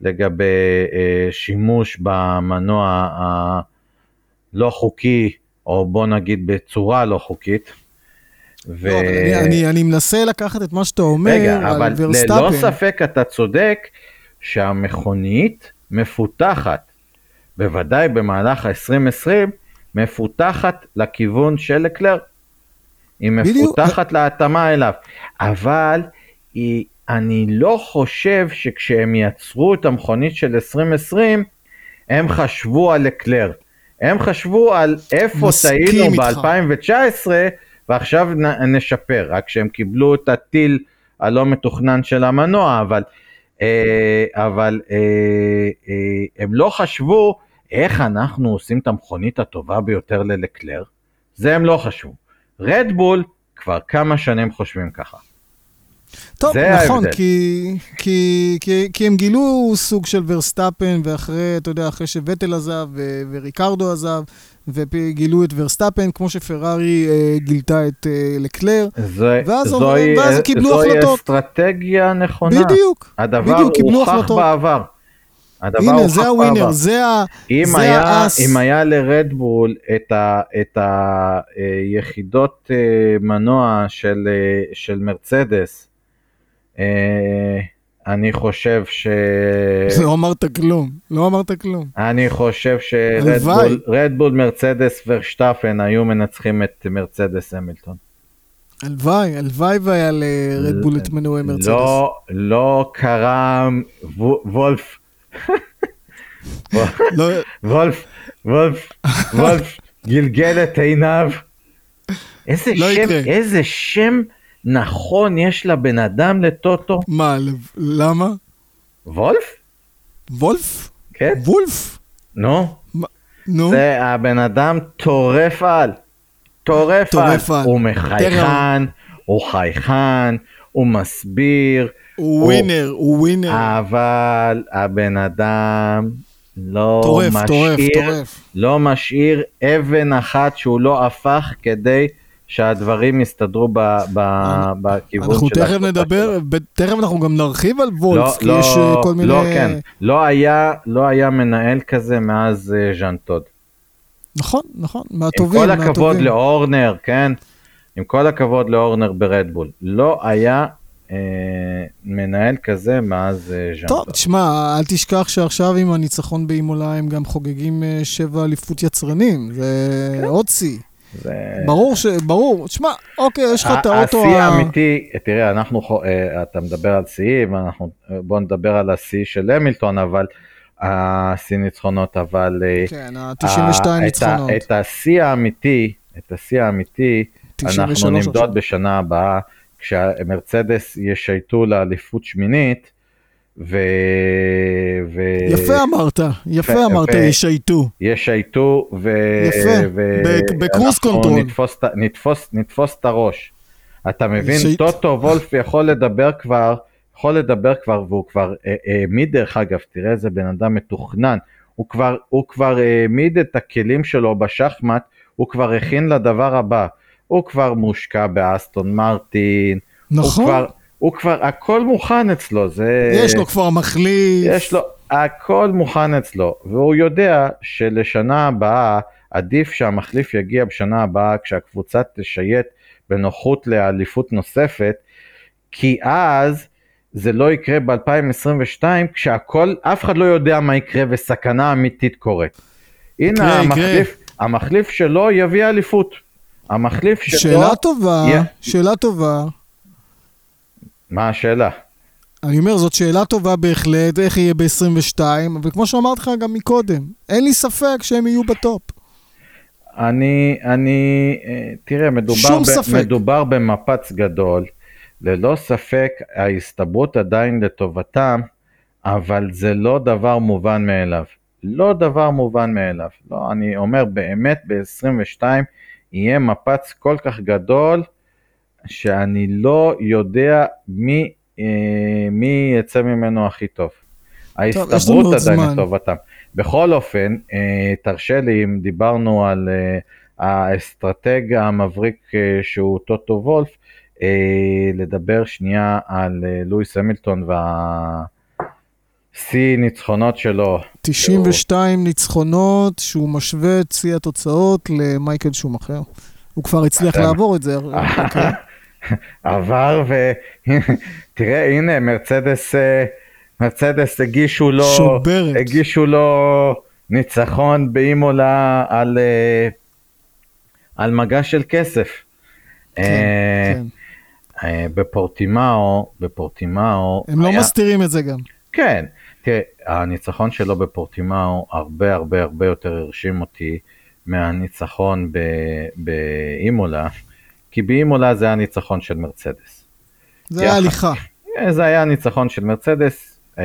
[SPEAKER 3] לגבי אה, שימוש במנוע הלא חוקי, או בוא נגיד בצורה לא חוקית. ו...
[SPEAKER 2] לא, אני- אני- אני מנסה לקחת את מה שאתה אומר
[SPEAKER 3] רגע, אבל ללא. ספק אתה צודק שהמכונית מפותחת, בוודאי במהלך ה-2020, מפותחת לכיוון של לקלר. היא
[SPEAKER 2] בדיוק.
[SPEAKER 3] מפותחת להתאמה אליו, אבל היא, אני לא חושב שכשהם יצרו את המכונית של 2020, הם חשבו על לקלר. הם חשבו על איפה טעינו
[SPEAKER 2] איתך.
[SPEAKER 3] ב-2019 ועכשיו נשפר, רק שהם קיבלו את הטיל הלא מתוכנן של המנוע, אבל, אה, אבל אה, אה, הם לא חשבו איך אנחנו עושים את המכונית הטובה ביותר ללקלר, זה הם לא חשבו. רדבול כבר כמה שנים חושבים ככה.
[SPEAKER 2] טוב, נכון. כי, כי, כי, כי הם גילו סוג של ורסטאפן, ואחרי, אתה יודע, אחרי שווטל עזב ו- וריקרדו עזב, וגילו את ורסטאפן, כמו שפרארי אה, גילתה את אה, לקלר.
[SPEAKER 3] זה,
[SPEAKER 2] ואז
[SPEAKER 3] זוהי,
[SPEAKER 2] ואז קיבלו
[SPEAKER 3] זוהי
[SPEAKER 2] החלטות.
[SPEAKER 3] אסטרטגיה נכונה.
[SPEAKER 2] בדיוק,
[SPEAKER 3] הדבר
[SPEAKER 2] בדיוק, קיבלו
[SPEAKER 3] הוכח
[SPEAKER 2] החלטות.
[SPEAKER 3] בעבר. הדבר
[SPEAKER 2] הנה, זה.
[SPEAKER 3] ה
[SPEAKER 2] winner, זה ה...
[SPEAKER 3] אם
[SPEAKER 2] זה
[SPEAKER 3] היה,
[SPEAKER 2] האס.
[SPEAKER 3] אם היה לרדבול את, ה, את היחידות אה, מנוע של, אה, של מרצדס, אה, אני חושב ש...
[SPEAKER 2] לא אמרת כלום, לא אמרת כלום.
[SPEAKER 3] אני חושב. שרדבול רדבול, מרצדס ורשטפן היו מנצחים את מרצדס המילטון.
[SPEAKER 2] הלוואי, הלוואי והיה לרדבול את מנועי מרצדס.
[SPEAKER 3] לא, לא קרה וו- וולף,
[SPEAKER 2] לא,
[SPEAKER 3] וולף, וולף, וולף, גלגל את עיניו. איזה
[SPEAKER 2] לא
[SPEAKER 3] שם. איזה שם נכון יש לבן אדם לטוטו?
[SPEAKER 2] מה, למה?
[SPEAKER 3] וולף?
[SPEAKER 2] וולף?
[SPEAKER 3] כן,
[SPEAKER 2] וולף?
[SPEAKER 3] נו.
[SPEAKER 2] נו,
[SPEAKER 3] זה הבן אדם טורף על. טורף על.
[SPEAKER 2] טורף.
[SPEAKER 3] הוא מחייכן, הוא חייכן, הוא מסביר,
[SPEAKER 2] הוא ווינר, הוא ווינר.
[SPEAKER 3] אבל הבן אדם לא
[SPEAKER 2] טורף, טורף,
[SPEAKER 3] משאיר,
[SPEAKER 2] טורף.
[SPEAKER 3] לא משאיר אבן אחת שהוא לא הפך כדי שהדברים יסתדרו ב, ב, בכיוון
[SPEAKER 2] אנחנו
[SPEAKER 3] של
[SPEAKER 2] תכף
[SPEAKER 3] הקבוצה
[SPEAKER 2] נדבר. ב- תכף אנחנו גם נרחיב על וולף,
[SPEAKER 3] לא,
[SPEAKER 2] כי
[SPEAKER 3] לא,
[SPEAKER 2] יש אה, כל מיני...
[SPEAKER 3] לא, כן, לא היה, לא היה מנהל כזה מאז אה, ז'אן טוד.
[SPEAKER 2] נכון, נכון,
[SPEAKER 3] עם
[SPEAKER 2] מהטובים,
[SPEAKER 3] כל הכבוד
[SPEAKER 2] מהטובים.
[SPEAKER 3] לאורנר, כן? עם כל הכבוד לאורנר ברדבול. לא היה אה, מנהל כזה מאז אה, ז'אן
[SPEAKER 2] טוב. תשמע, אל תשכח שעכשיו עם הניצחון באימולה הם גם חוגגים אה, שבע אליפות יצרנים, זה
[SPEAKER 3] כן.
[SPEAKER 2] עוד שיא.
[SPEAKER 3] זה...
[SPEAKER 2] ברור ש... ברור. תשמע, אוקיי, יש לך את האוטו
[SPEAKER 3] השיא. האמיתי, תראה, אנחנו, אה, אתה מדבר על שיאים, אנחנו, בוא נדבר על השיא של המילטון, אבל, השיא ניצחונות, אבל, אה,
[SPEAKER 2] כן,
[SPEAKER 3] ה-
[SPEAKER 2] ה-92
[SPEAKER 3] את ה-
[SPEAKER 2] ניצחונות.
[SPEAKER 3] את השיא האמיתי, את השיא האמיתי,
[SPEAKER 2] 93
[SPEAKER 3] אנחנו. נמדוד בשנה הבאה, כשמרצדס ישייטו לאליפות שמינית, ו... ו...
[SPEAKER 2] יפה אמרת, יפה
[SPEAKER 3] ו-
[SPEAKER 2] אמרת,
[SPEAKER 3] ו-
[SPEAKER 2] ישייטו.
[SPEAKER 3] ישייטו, ו...
[SPEAKER 2] יפה,
[SPEAKER 3] ו...
[SPEAKER 2] ב- בקרוז
[SPEAKER 3] אנחנו
[SPEAKER 2] control.
[SPEAKER 3] נתפוס, נתפוס, נתפוס את הראש. אתה מבין?
[SPEAKER 2] ישייט.
[SPEAKER 3] טוטו וולף יכול לדבר כבר, יכול לדבר כבר, והוא כבר אה, העמיד דרך אגב, תראה איזה בן אדם מתוכנן. הוא כבר, הוא כבר העמיד את הכלים שלו בשחמט, הוא כבר הכין לדבר הבא. הוא כבר מושקע באסטון מרטין, הוא
[SPEAKER 2] נכון.
[SPEAKER 3] כבר, הוא כבר, הכל מוכן אצלו, זה...
[SPEAKER 2] יש לו כבר מחליף.
[SPEAKER 3] יש לו, הכל מוכן אצלו, והוא יודע שלשנה הבאה, עדיף שהמחליף יגיע בשנה הבאה כשהקבוצה תשייט בנוחות לאליפות נוספת, כי אז זה לא יקרה ב-2022 כשהכל, אף אחד לא יודע מה יקרה וסכנה אמיתית קורית. הנה
[SPEAKER 2] יקרה,
[SPEAKER 3] המחליף,
[SPEAKER 2] יקרה.
[SPEAKER 3] המחליף שלו יביא אליפות. המחליף שלו...
[SPEAKER 2] שאלה טובה,
[SPEAKER 3] יה-
[SPEAKER 2] שאלה טובה.
[SPEAKER 3] מה השאלה?
[SPEAKER 2] אני אומר, זאת שאלה טובה בהחלט, איך יהיה ב-22, אבל כמו שאמרתי לך גם מקודם, אין לי ספק שהם יהיו בטופ.
[SPEAKER 3] אני, אני, אה, תראה, מדובר, ב,
[SPEAKER 2] ספק.
[SPEAKER 3] מדובר במפץ גדול, ללא ספק ההסתברות עדיין לטובתם, אבל זה לא דבר מובן מאליו. לא דבר מובן מאליו. לא, אני אומר באמת ב-22 יהיה מפץ כל כך גדול, שאני לא יודע מי, אה, מי יצא ממנו הכי טוב. ההסתברות עדיין. לטובתם. בכל אופן, אה, תרשה לי, אם דיברנו על אה, האסטרטג המבריק שהוא טוטו וולף, לדבר שנייה על לואיס המילטון והשיא ניצחונות שלו.
[SPEAKER 2] 92 ניצחונות, שהוא משווה את שיא התוצאות למייקל שומאחר. הוא כבר הצליח
[SPEAKER 3] אתם-
[SPEAKER 2] לעבור את זה. אוקיי.
[SPEAKER 3] עבר ותראה הנה מרצדס אה, מרצדס הגישו לו
[SPEAKER 2] שוברת.
[SPEAKER 3] הגישו לו ניצחון באימולה על אה, על מגע של כסף. אה,
[SPEAKER 2] כן.
[SPEAKER 3] אה, בפורטימאו בפורטימאו
[SPEAKER 2] הם לא
[SPEAKER 3] היה-
[SPEAKER 2] מסתירים את זה גם.
[SPEAKER 3] כן, תראה, הניצחון שלו בפורטימאו הרבה הרבה הרבה יותר הרשים אותי מהניצחון ב- באימולה, כי באימולה זה היה ניצחון של מרצדס.
[SPEAKER 2] זה היה. הליכה.
[SPEAKER 3] אה, זה היה ניצחון של מרצדס, אה,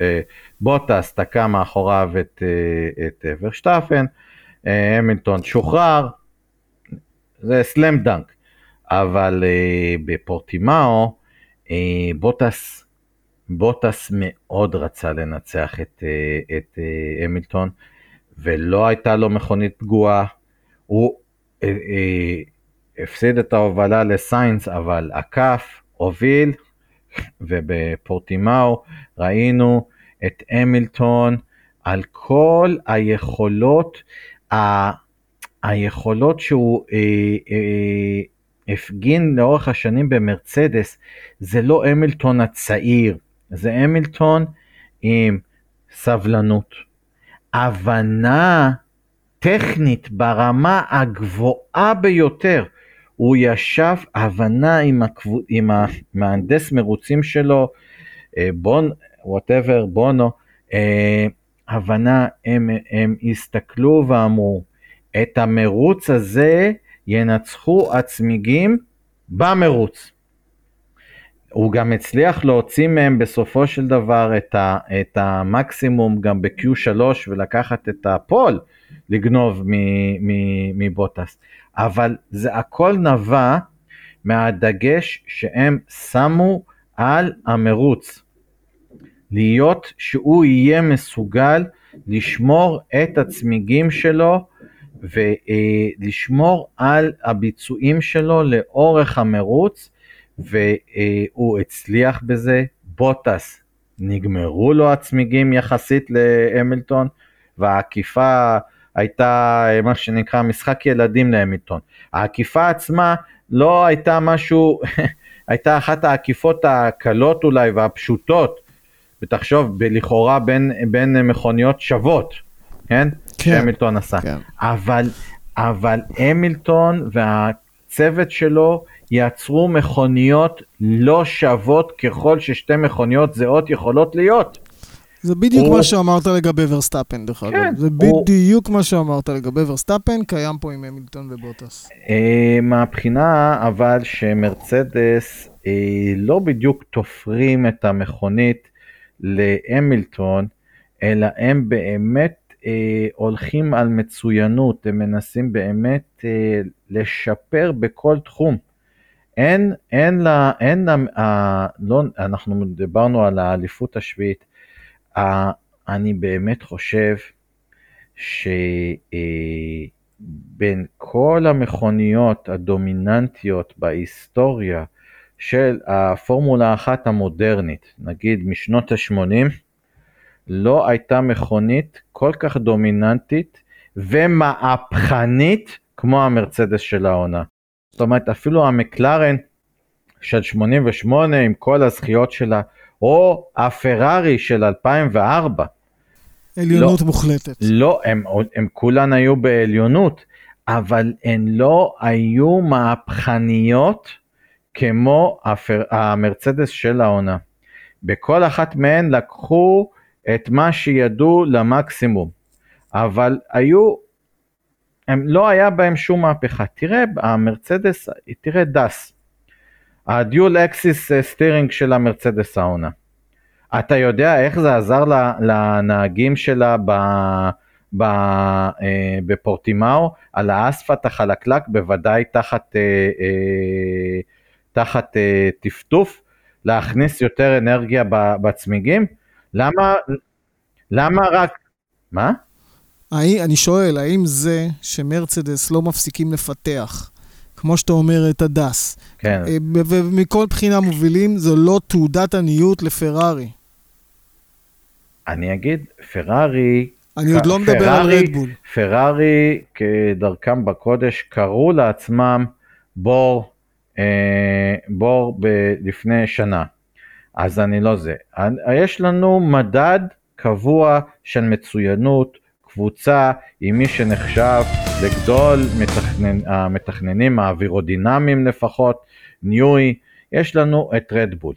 [SPEAKER 3] אה, בוטס תקע מאחוריו את, את ורשטפן, המילטון שוחרר, זה סלאם דנק, אבל בפורטימאו בוטס, בוטס מאוד רצה לנצח את, את המילטון, ולא הייתה לו מכונית פגועה, הוא הפסיד את ההובלה לסיינס, אבל עקף, הוביל, ובפורטימאו ראינו את המילטון על כל היכולות, ה... היכולות שהוא אה, אה, הפגין לאורך השנים במרצדס, זה לא המילטון הצעיר, זה המילטון עם סבלנות, הבנה טכנית ברמה הגבוהה ביותר. הוא ישב הבנה עם, הקבו, עם המהנדס מרוצים שלו, אה, בון, וואטאבר, בונו, אה, הבנה, הם, הם הסתכלו ואמרו, את המרוץ הזה ינצחו הצמיגים במרוץ. הוא גם הצליח להוציא מהם בסופו של דבר את, ה, את המקסימום גם ב-Q3 ולקחת את הפול לגנוב מבוטס. אבל זה הכל נבע מהדגש שהם שמו על המרוץ. להיות שהוא יהיה מסוגל לשמור את הצמיגים שלו ולשמור על הביצועים שלו לאורך המרוץ והוא הצליח בזה. בוטס, נגמרו לו הצמיגים יחסית להמילטון והעקיפה הייתה מה שנקרא משחק ילדים להמילטון. העקיפה עצמה לא הייתה משהו, הייתה אחת העקיפות הקלות אולי והפשוטות, ותחשוב, לכאורה בין, בין מכוניות שוות, כן?
[SPEAKER 2] כן.
[SPEAKER 3] שהמילטון עשה.
[SPEAKER 2] כן.
[SPEAKER 3] אבל, אבל המילטון והצוות שלו יצרו מכוניות לא שוות ככל ששתי מכוניות זהות יכולות להיות.
[SPEAKER 2] זה בדיוק
[SPEAKER 3] הוא-
[SPEAKER 2] מה שאמרת לגבי ורסטאפן, דרך אגב.
[SPEAKER 3] כן,
[SPEAKER 2] זה
[SPEAKER 3] הוא-
[SPEAKER 2] בדיוק מה שאמרת לגבי ורסטאפן, קיים פה עם המילטון ובוטס.
[SPEAKER 3] אה, מהבחינה אבל שמרצדס אה, לא בדיוק תופרים את המכונית להמילטון, אלא הם באמת אה, הולכים על מצוינות, הם מנסים באמת אה, לשפר בכל תחום. אין, אין לה, אין לה, אה, לא, אנחנו דיברנו על האליפות השביעית, אני באמת חושב שבין כל המכוניות הדומיננטיות בהיסטוריה של הפורמולה אחת המודרנית, נגיד משנות ה-80, לא הייתה מכונית כל כך דומיננטית ומהפכנית כמו המרצדס של העונה. זאת אומרת, אפילו המקלרן של 88 עם כל הזכיות שלה, או הפרארי של 2004.
[SPEAKER 2] עליונות לא, מוחלטת.
[SPEAKER 3] לא, הם, הם כולן היו בעליונות, אבל הן לא היו מהפכניות כמו הפר, המרצדס של העונה. בכל אחת מהן לקחו את מה שידעו למקסימום, אבל היו, הם לא היה בהם שום מהפכה. תראה, המרצדס, תראה DAS, ה dual axis steering של המרצדס העונה. אתה יודע איך זה עזר לנהגים שלה ב, ב, אה, בפורטימאו על האספלט החלקלק, בוודאי תחת, אה, אה, תחת אה, טפטוף, להכניס יותר אנרגיה בצמיגים? למה, למה רק, מה?
[SPEAKER 2] אני שואל, האם זה שמרצדס לא מפסיקים לפתח, כמו שאתה אומר, את הדס,
[SPEAKER 3] כן. אה,
[SPEAKER 2] ומכל בחינה מובילים, זו לא תעודת עניות לפרארי.
[SPEAKER 3] אני אגיד, פרארי...
[SPEAKER 2] אני עוד לא מדבר על רדבול.
[SPEAKER 3] פרארי, כדרכם בקודש, קראו לעצמם בור, אה, בור ב- לפני שנה. אז אני לא זה. יש לנו מדד קבוע של מצוינות, קבוצה עם מי שנחשב לגדול מתכנן, המתכננים האווירודינמיים לפחות, ניוי, יש לנו את רדבול.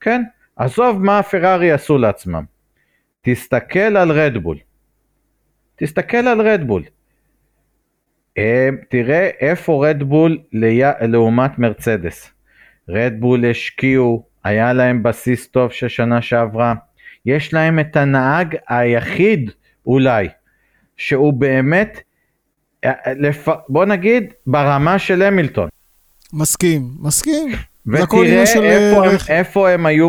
[SPEAKER 3] כן, עזוב מה פרארי עשו לעצמם. תסתכל על רדבול. תסתכל על רדבול. תראה איפה רדבול לעומת מרצדס. רדבול השקיעו, היה להם בסיס טוב של שנה שעברה. יש להם את הנהג היחיד אולי, שהוא באמת, בוא נגיד, ברמה של המילטון.
[SPEAKER 2] מסכים, מסכים.
[SPEAKER 3] ותראה איפה, הם, איפה, הם היו,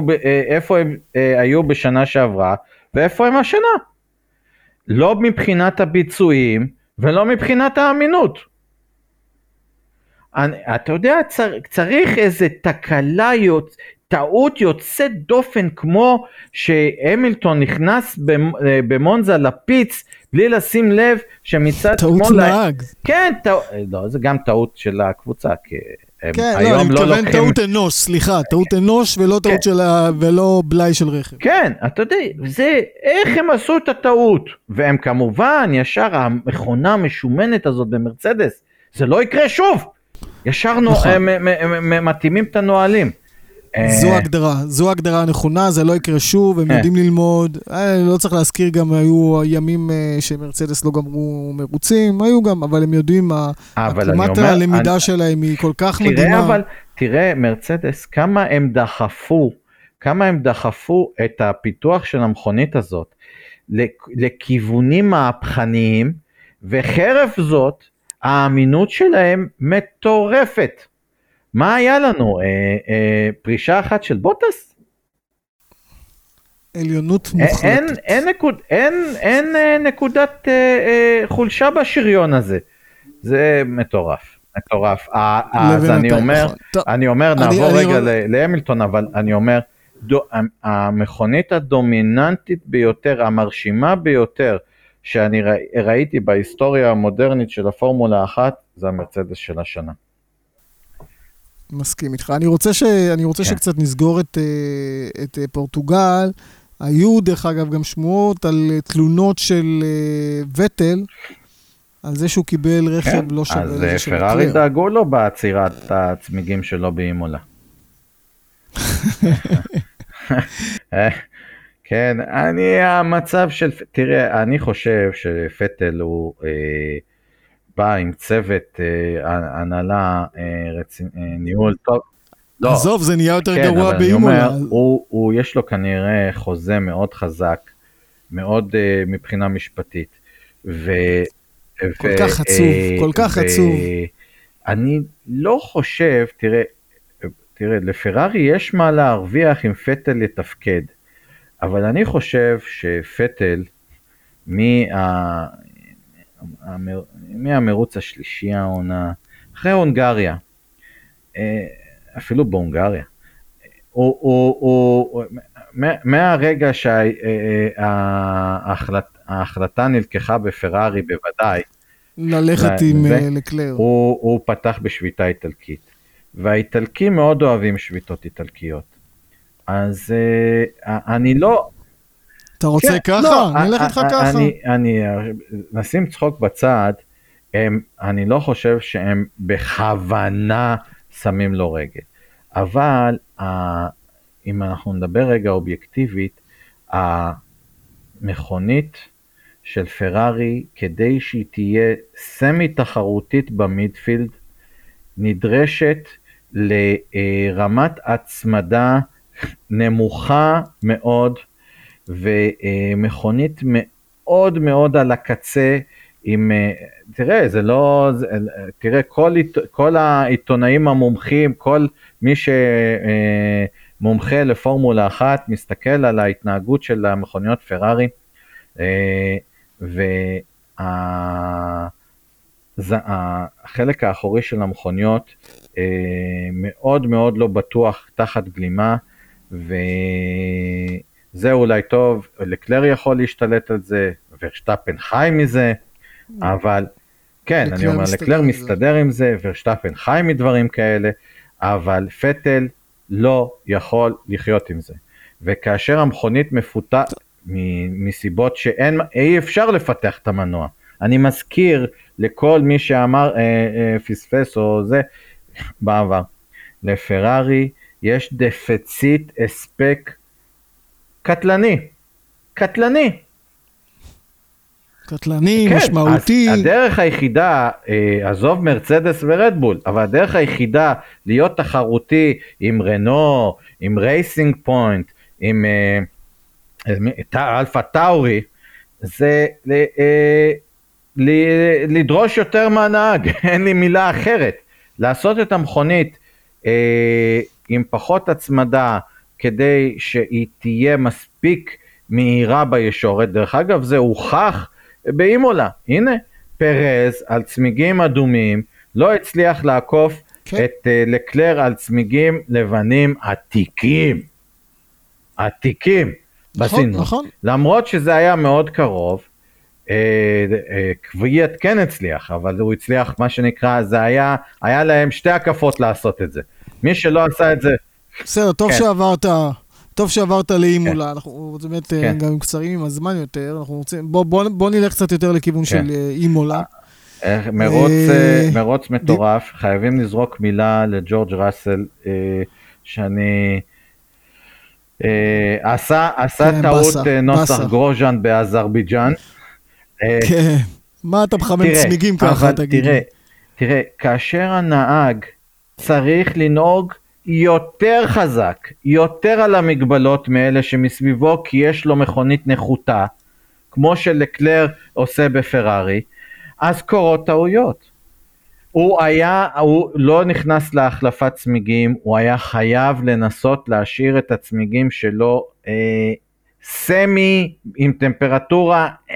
[SPEAKER 3] איפה הם היו בשנה שעברה, ואיפה הם השנה. לא מבחינת הביצועים ולא מבחינת האמינות. אני, אתה יודע, צר, צריך איזה תקלה, יוצ... טעות יוצאת דופן כמו שהמילטון נכנס במונזה לפיץ בלי לשים לב שמצד
[SPEAKER 2] שמאל... טעות נהג.
[SPEAKER 3] כן, טעות, לא, זה גם טעות של הקבוצה, כי
[SPEAKER 2] כן, לא, אני לא מתכוון לוקחים... טעות אנוש, סליחה, טעות אנוש ולא טעות כן. של ה... ולא בלאי של רכב.
[SPEAKER 3] כן, אתה יודע, זה, איך הם עשו את הטעות, והם כמובן, ישר המכונה המשומנת הזאת במרצדס, זה לא יקרה שוב, ישר נכון. מתאימים את הנהלים.
[SPEAKER 2] זו אה, הגדרה, זו הגדרה הנכונה, זה לא יקרה שוב, הם אה. יודעים ללמוד. אה, לא צריך להזכיר, גם היו ימים שמרצדס לא גמרו מרוצים, היו גם, אבל הם יודעים, כמעט הלמידה שלהם היא כל כך מדהימה.
[SPEAKER 3] תראה, מרצדס, כמה הם דחפו, כמה הם דחפו את הפיתוח של המכונית הזאת לכיוונים מהפכניים, וחרף זאת, האמינות שלהם מטורפת. מה היה לנו? אה, אה, פרישה אחת של בוטס?
[SPEAKER 2] עליונות מוחלטת.
[SPEAKER 3] אין, אין, נקוד, אין, אין אה, נקודת אה, אה, חולשה בשריון הזה. זה מטורף, מטורף. אה, אז אני אומר, נכון. אני אומר, נעבור אני, רגע אני... להמילטון, אבל אני אומר, דו, המכונית הדומיננטית ביותר, המרשימה ביותר, שאני ראיתי בהיסטוריה המודרנית של הפורמולה 1, זה המרצדס של השנה.
[SPEAKER 2] מסכים איתך. אני רוצה, ש... אני רוצה כן. שקצת נסגור את, אה, את אה, פורטוגל. היו, דרך אגב, גם שמועות על אה, תלונות של וטל, על זה שהוא קיבל רכב כן. לא שווה
[SPEAKER 3] אז פרארי דאגו לו בעצירת הצמיגים שלו באימולה. כן, אני, המצב של, תראה, אני חושב שפטל הוא... אה, בא עם צוות אה, הנהלה, אה. אה, ניהול טוב.
[SPEAKER 2] לא, עזוב, זה נהיה יותר כן, גרוע באימונה.
[SPEAKER 3] הוא, הוא, יש לו כנראה חוזה מאוד חזק, מאוד uh, מבחינה משפטית. ו,
[SPEAKER 2] כל ו, כך עצוב, uh, כל כך ו, עצוב.
[SPEAKER 3] אני לא חושב, תראה, תראה, לפרארי יש מה להרוויח אם פטל יתפקד, אבל אני חושב שפטל, מה... מהמרוץ השלישי העונה, אחרי הונגריה, אה, אפילו בהונגריה, הוא, הוא, הוא, מהרגע שההחלטה נלקחה בפרארי בוודאי,
[SPEAKER 2] ללכת
[SPEAKER 3] זה-
[SPEAKER 2] עם
[SPEAKER 3] זה-
[SPEAKER 2] אה, לקלר.
[SPEAKER 3] הוא, הוא פתח בשביתה איטלקית. והאיטלקים מאוד אוהבים שביתות איטלקיות. אז אה, אני לא...
[SPEAKER 2] אתה רוצה
[SPEAKER 3] כן,
[SPEAKER 2] ככה?
[SPEAKER 3] לא,
[SPEAKER 2] נלך
[SPEAKER 3] א-
[SPEAKER 2] איתך
[SPEAKER 3] א-
[SPEAKER 2] ככה.
[SPEAKER 3] אני, אני, נשים צחוק בצד, אני לא חושב שהם בכוונה שמים לו רגל. אבל אם אנחנו נדבר רגע אובייקטיבית, המכונית של פרארי, כדי שהיא תהיה סמי תחרותית במידפילד, נדרשת לרמת הצמדה נמוכה מאוד ומכונית מאוד מאוד על הקצה עם, אה, תראה, זה לא, זה, תראה, כל, כל העיתונאים המומחים, כל מי שמומחה לפורמולה אחת, מסתכל על ההתנהגות של המכוניות פרארי, אה, והחלק האחורי של המכוניות אה, מאוד מאוד לא בטוח תחת גלימה, וזה אולי טוב, לקלר יכול להשתלט על זה, ורשטפן חי מזה, אבל כן, אני אומר, לקלר
[SPEAKER 2] זה.
[SPEAKER 3] מסתדר עם זה, ורשטפן חי מדברים כאלה, אבל פטל לא יכול לחיות עם זה. וכאשר המכונית מפותח, מסיבות שאין, אי אפשר לפתח את המנוע. אני מזכיר לכל מי שאמר, אה, אה, פספס או זה, בעבר, לפרארי יש דפציט הספק קטלני, קטלני.
[SPEAKER 2] קטלני,
[SPEAKER 3] כן,
[SPEAKER 2] משמעותי.
[SPEAKER 3] אז הדרך היחידה, אה, עזוב מרצדס ורדבול, אבל הדרך היחידה להיות תחרותי עם רנו, עם רייסינג פוינט, עם אה, אה, אלפא טאורי, זה ל- אה, ל- לדרוש יותר מהנהג, אין לי מילה אחרת. לעשות את המכונית אה, עם פחות הצמדה, כדי שהיא תהיה מספיק מהירה בישורת. דרך אגב, זה הוכח באימולה. הנה, פרז על צמיגים אדומים, לא הצליח לעקוף
[SPEAKER 2] כן.
[SPEAKER 3] את אה, לקלר על צמיגים לבנים עתיקים. עתיקים.
[SPEAKER 2] נכון,
[SPEAKER 3] בסינון.
[SPEAKER 2] נכון.
[SPEAKER 3] למרות שזה היה מאוד קרוב, אה, אה, קוויאט כן הצליח, אבל הוא הצליח, מה שנקרא, זה היה, היה להם שתי הקפות לעשות את זה. מי שלא עשה את זה,
[SPEAKER 2] בסדר, טוב
[SPEAKER 3] כן.
[SPEAKER 2] שעברת, טוב שעברת לאימולה, אנחנו באמת אה,
[SPEAKER 3] כן.
[SPEAKER 2] גם קצרים עם הזמן יותר, אנחנו רוצים, בוא, בוא, בוא נלך קצת יותר לכיוון
[SPEAKER 3] כן.
[SPEAKER 2] של אה, אימולה.
[SPEAKER 3] אה, מרוץ,
[SPEAKER 2] אה,
[SPEAKER 3] אה, מרוץ מטורף, חייבים לזרוק מילה לג'ורג' ראסל, אה, שאני... אה, עשה, עשה
[SPEAKER 2] כן,
[SPEAKER 3] טעות
[SPEAKER 2] באסה,
[SPEAKER 3] אה, נוסח
[SPEAKER 2] באסה.
[SPEAKER 3] גרוז'אן באזרבייג'אן. אה,
[SPEAKER 2] כן, מה אתה מחמם צמיגים ככה, תגיד
[SPEAKER 3] תראה? תראה, כאשר הנהג צריך לנהוג יותר חזק, יותר על המגבלות מאלה שמסביבו, כי יש לו מכונית נחותה, כמו שלקלר עושה בפרארי, אז קורות טעויות. הוא היה, הוא לא נכנס להחלפת צמיגים, הוא היה חייב לנסות להשאיר את הצמיגים שלו אה, סמי עם טמפרטורה אה,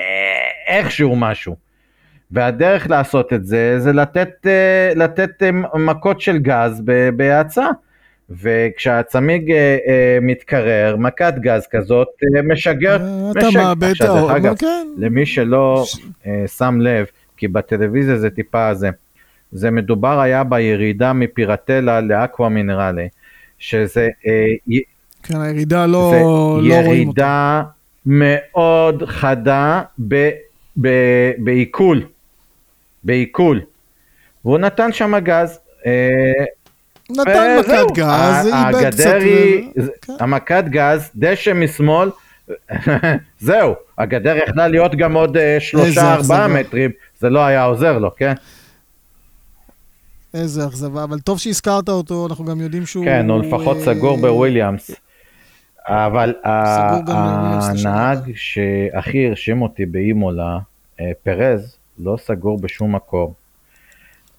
[SPEAKER 3] איכשהו משהו. והדרך לעשות את זה זה לתת, אה, לתת אה, מכות של גז בהאצה. וכשהצמיג אה, אה, מתקרר, מכת גז כזאת אה, משגרת,
[SPEAKER 2] אה, אתה
[SPEAKER 3] משג-
[SPEAKER 2] מאבד את האור,
[SPEAKER 3] אגב,
[SPEAKER 2] כן.
[SPEAKER 3] למי שלא אה, שם לב, כי בטלוויזיה זה טיפה זה, זה מדובר היה בירידה מפירטלה לאקווה מינרלה, שזה אה,
[SPEAKER 2] כן, הירידה לא
[SPEAKER 3] זה
[SPEAKER 2] לא.
[SPEAKER 3] ירידה מאוד חדה ב- ב- בעיכול, בעיכול, והוא נתן שם גז. אה,
[SPEAKER 2] נתן. מכת גז, איבד קצת... כן.
[SPEAKER 3] המכת גז, דשא משמאל, זהו, הגדר יכלה להיות גם עוד אה, שלושה ארבעה. מטרים, זה לא היה עוזר לו, כן?
[SPEAKER 2] איזה אכזבה, אבל טוב שהזכרת אותו, אנחנו גם יודעים שהוא...
[SPEAKER 3] כן, הוא לפחות
[SPEAKER 2] אה,
[SPEAKER 3] סגור בוויליאמס. אבל הנהג. שהכי הרשים אותי באימולה, אה, פרז, לא סגור בשום מקום.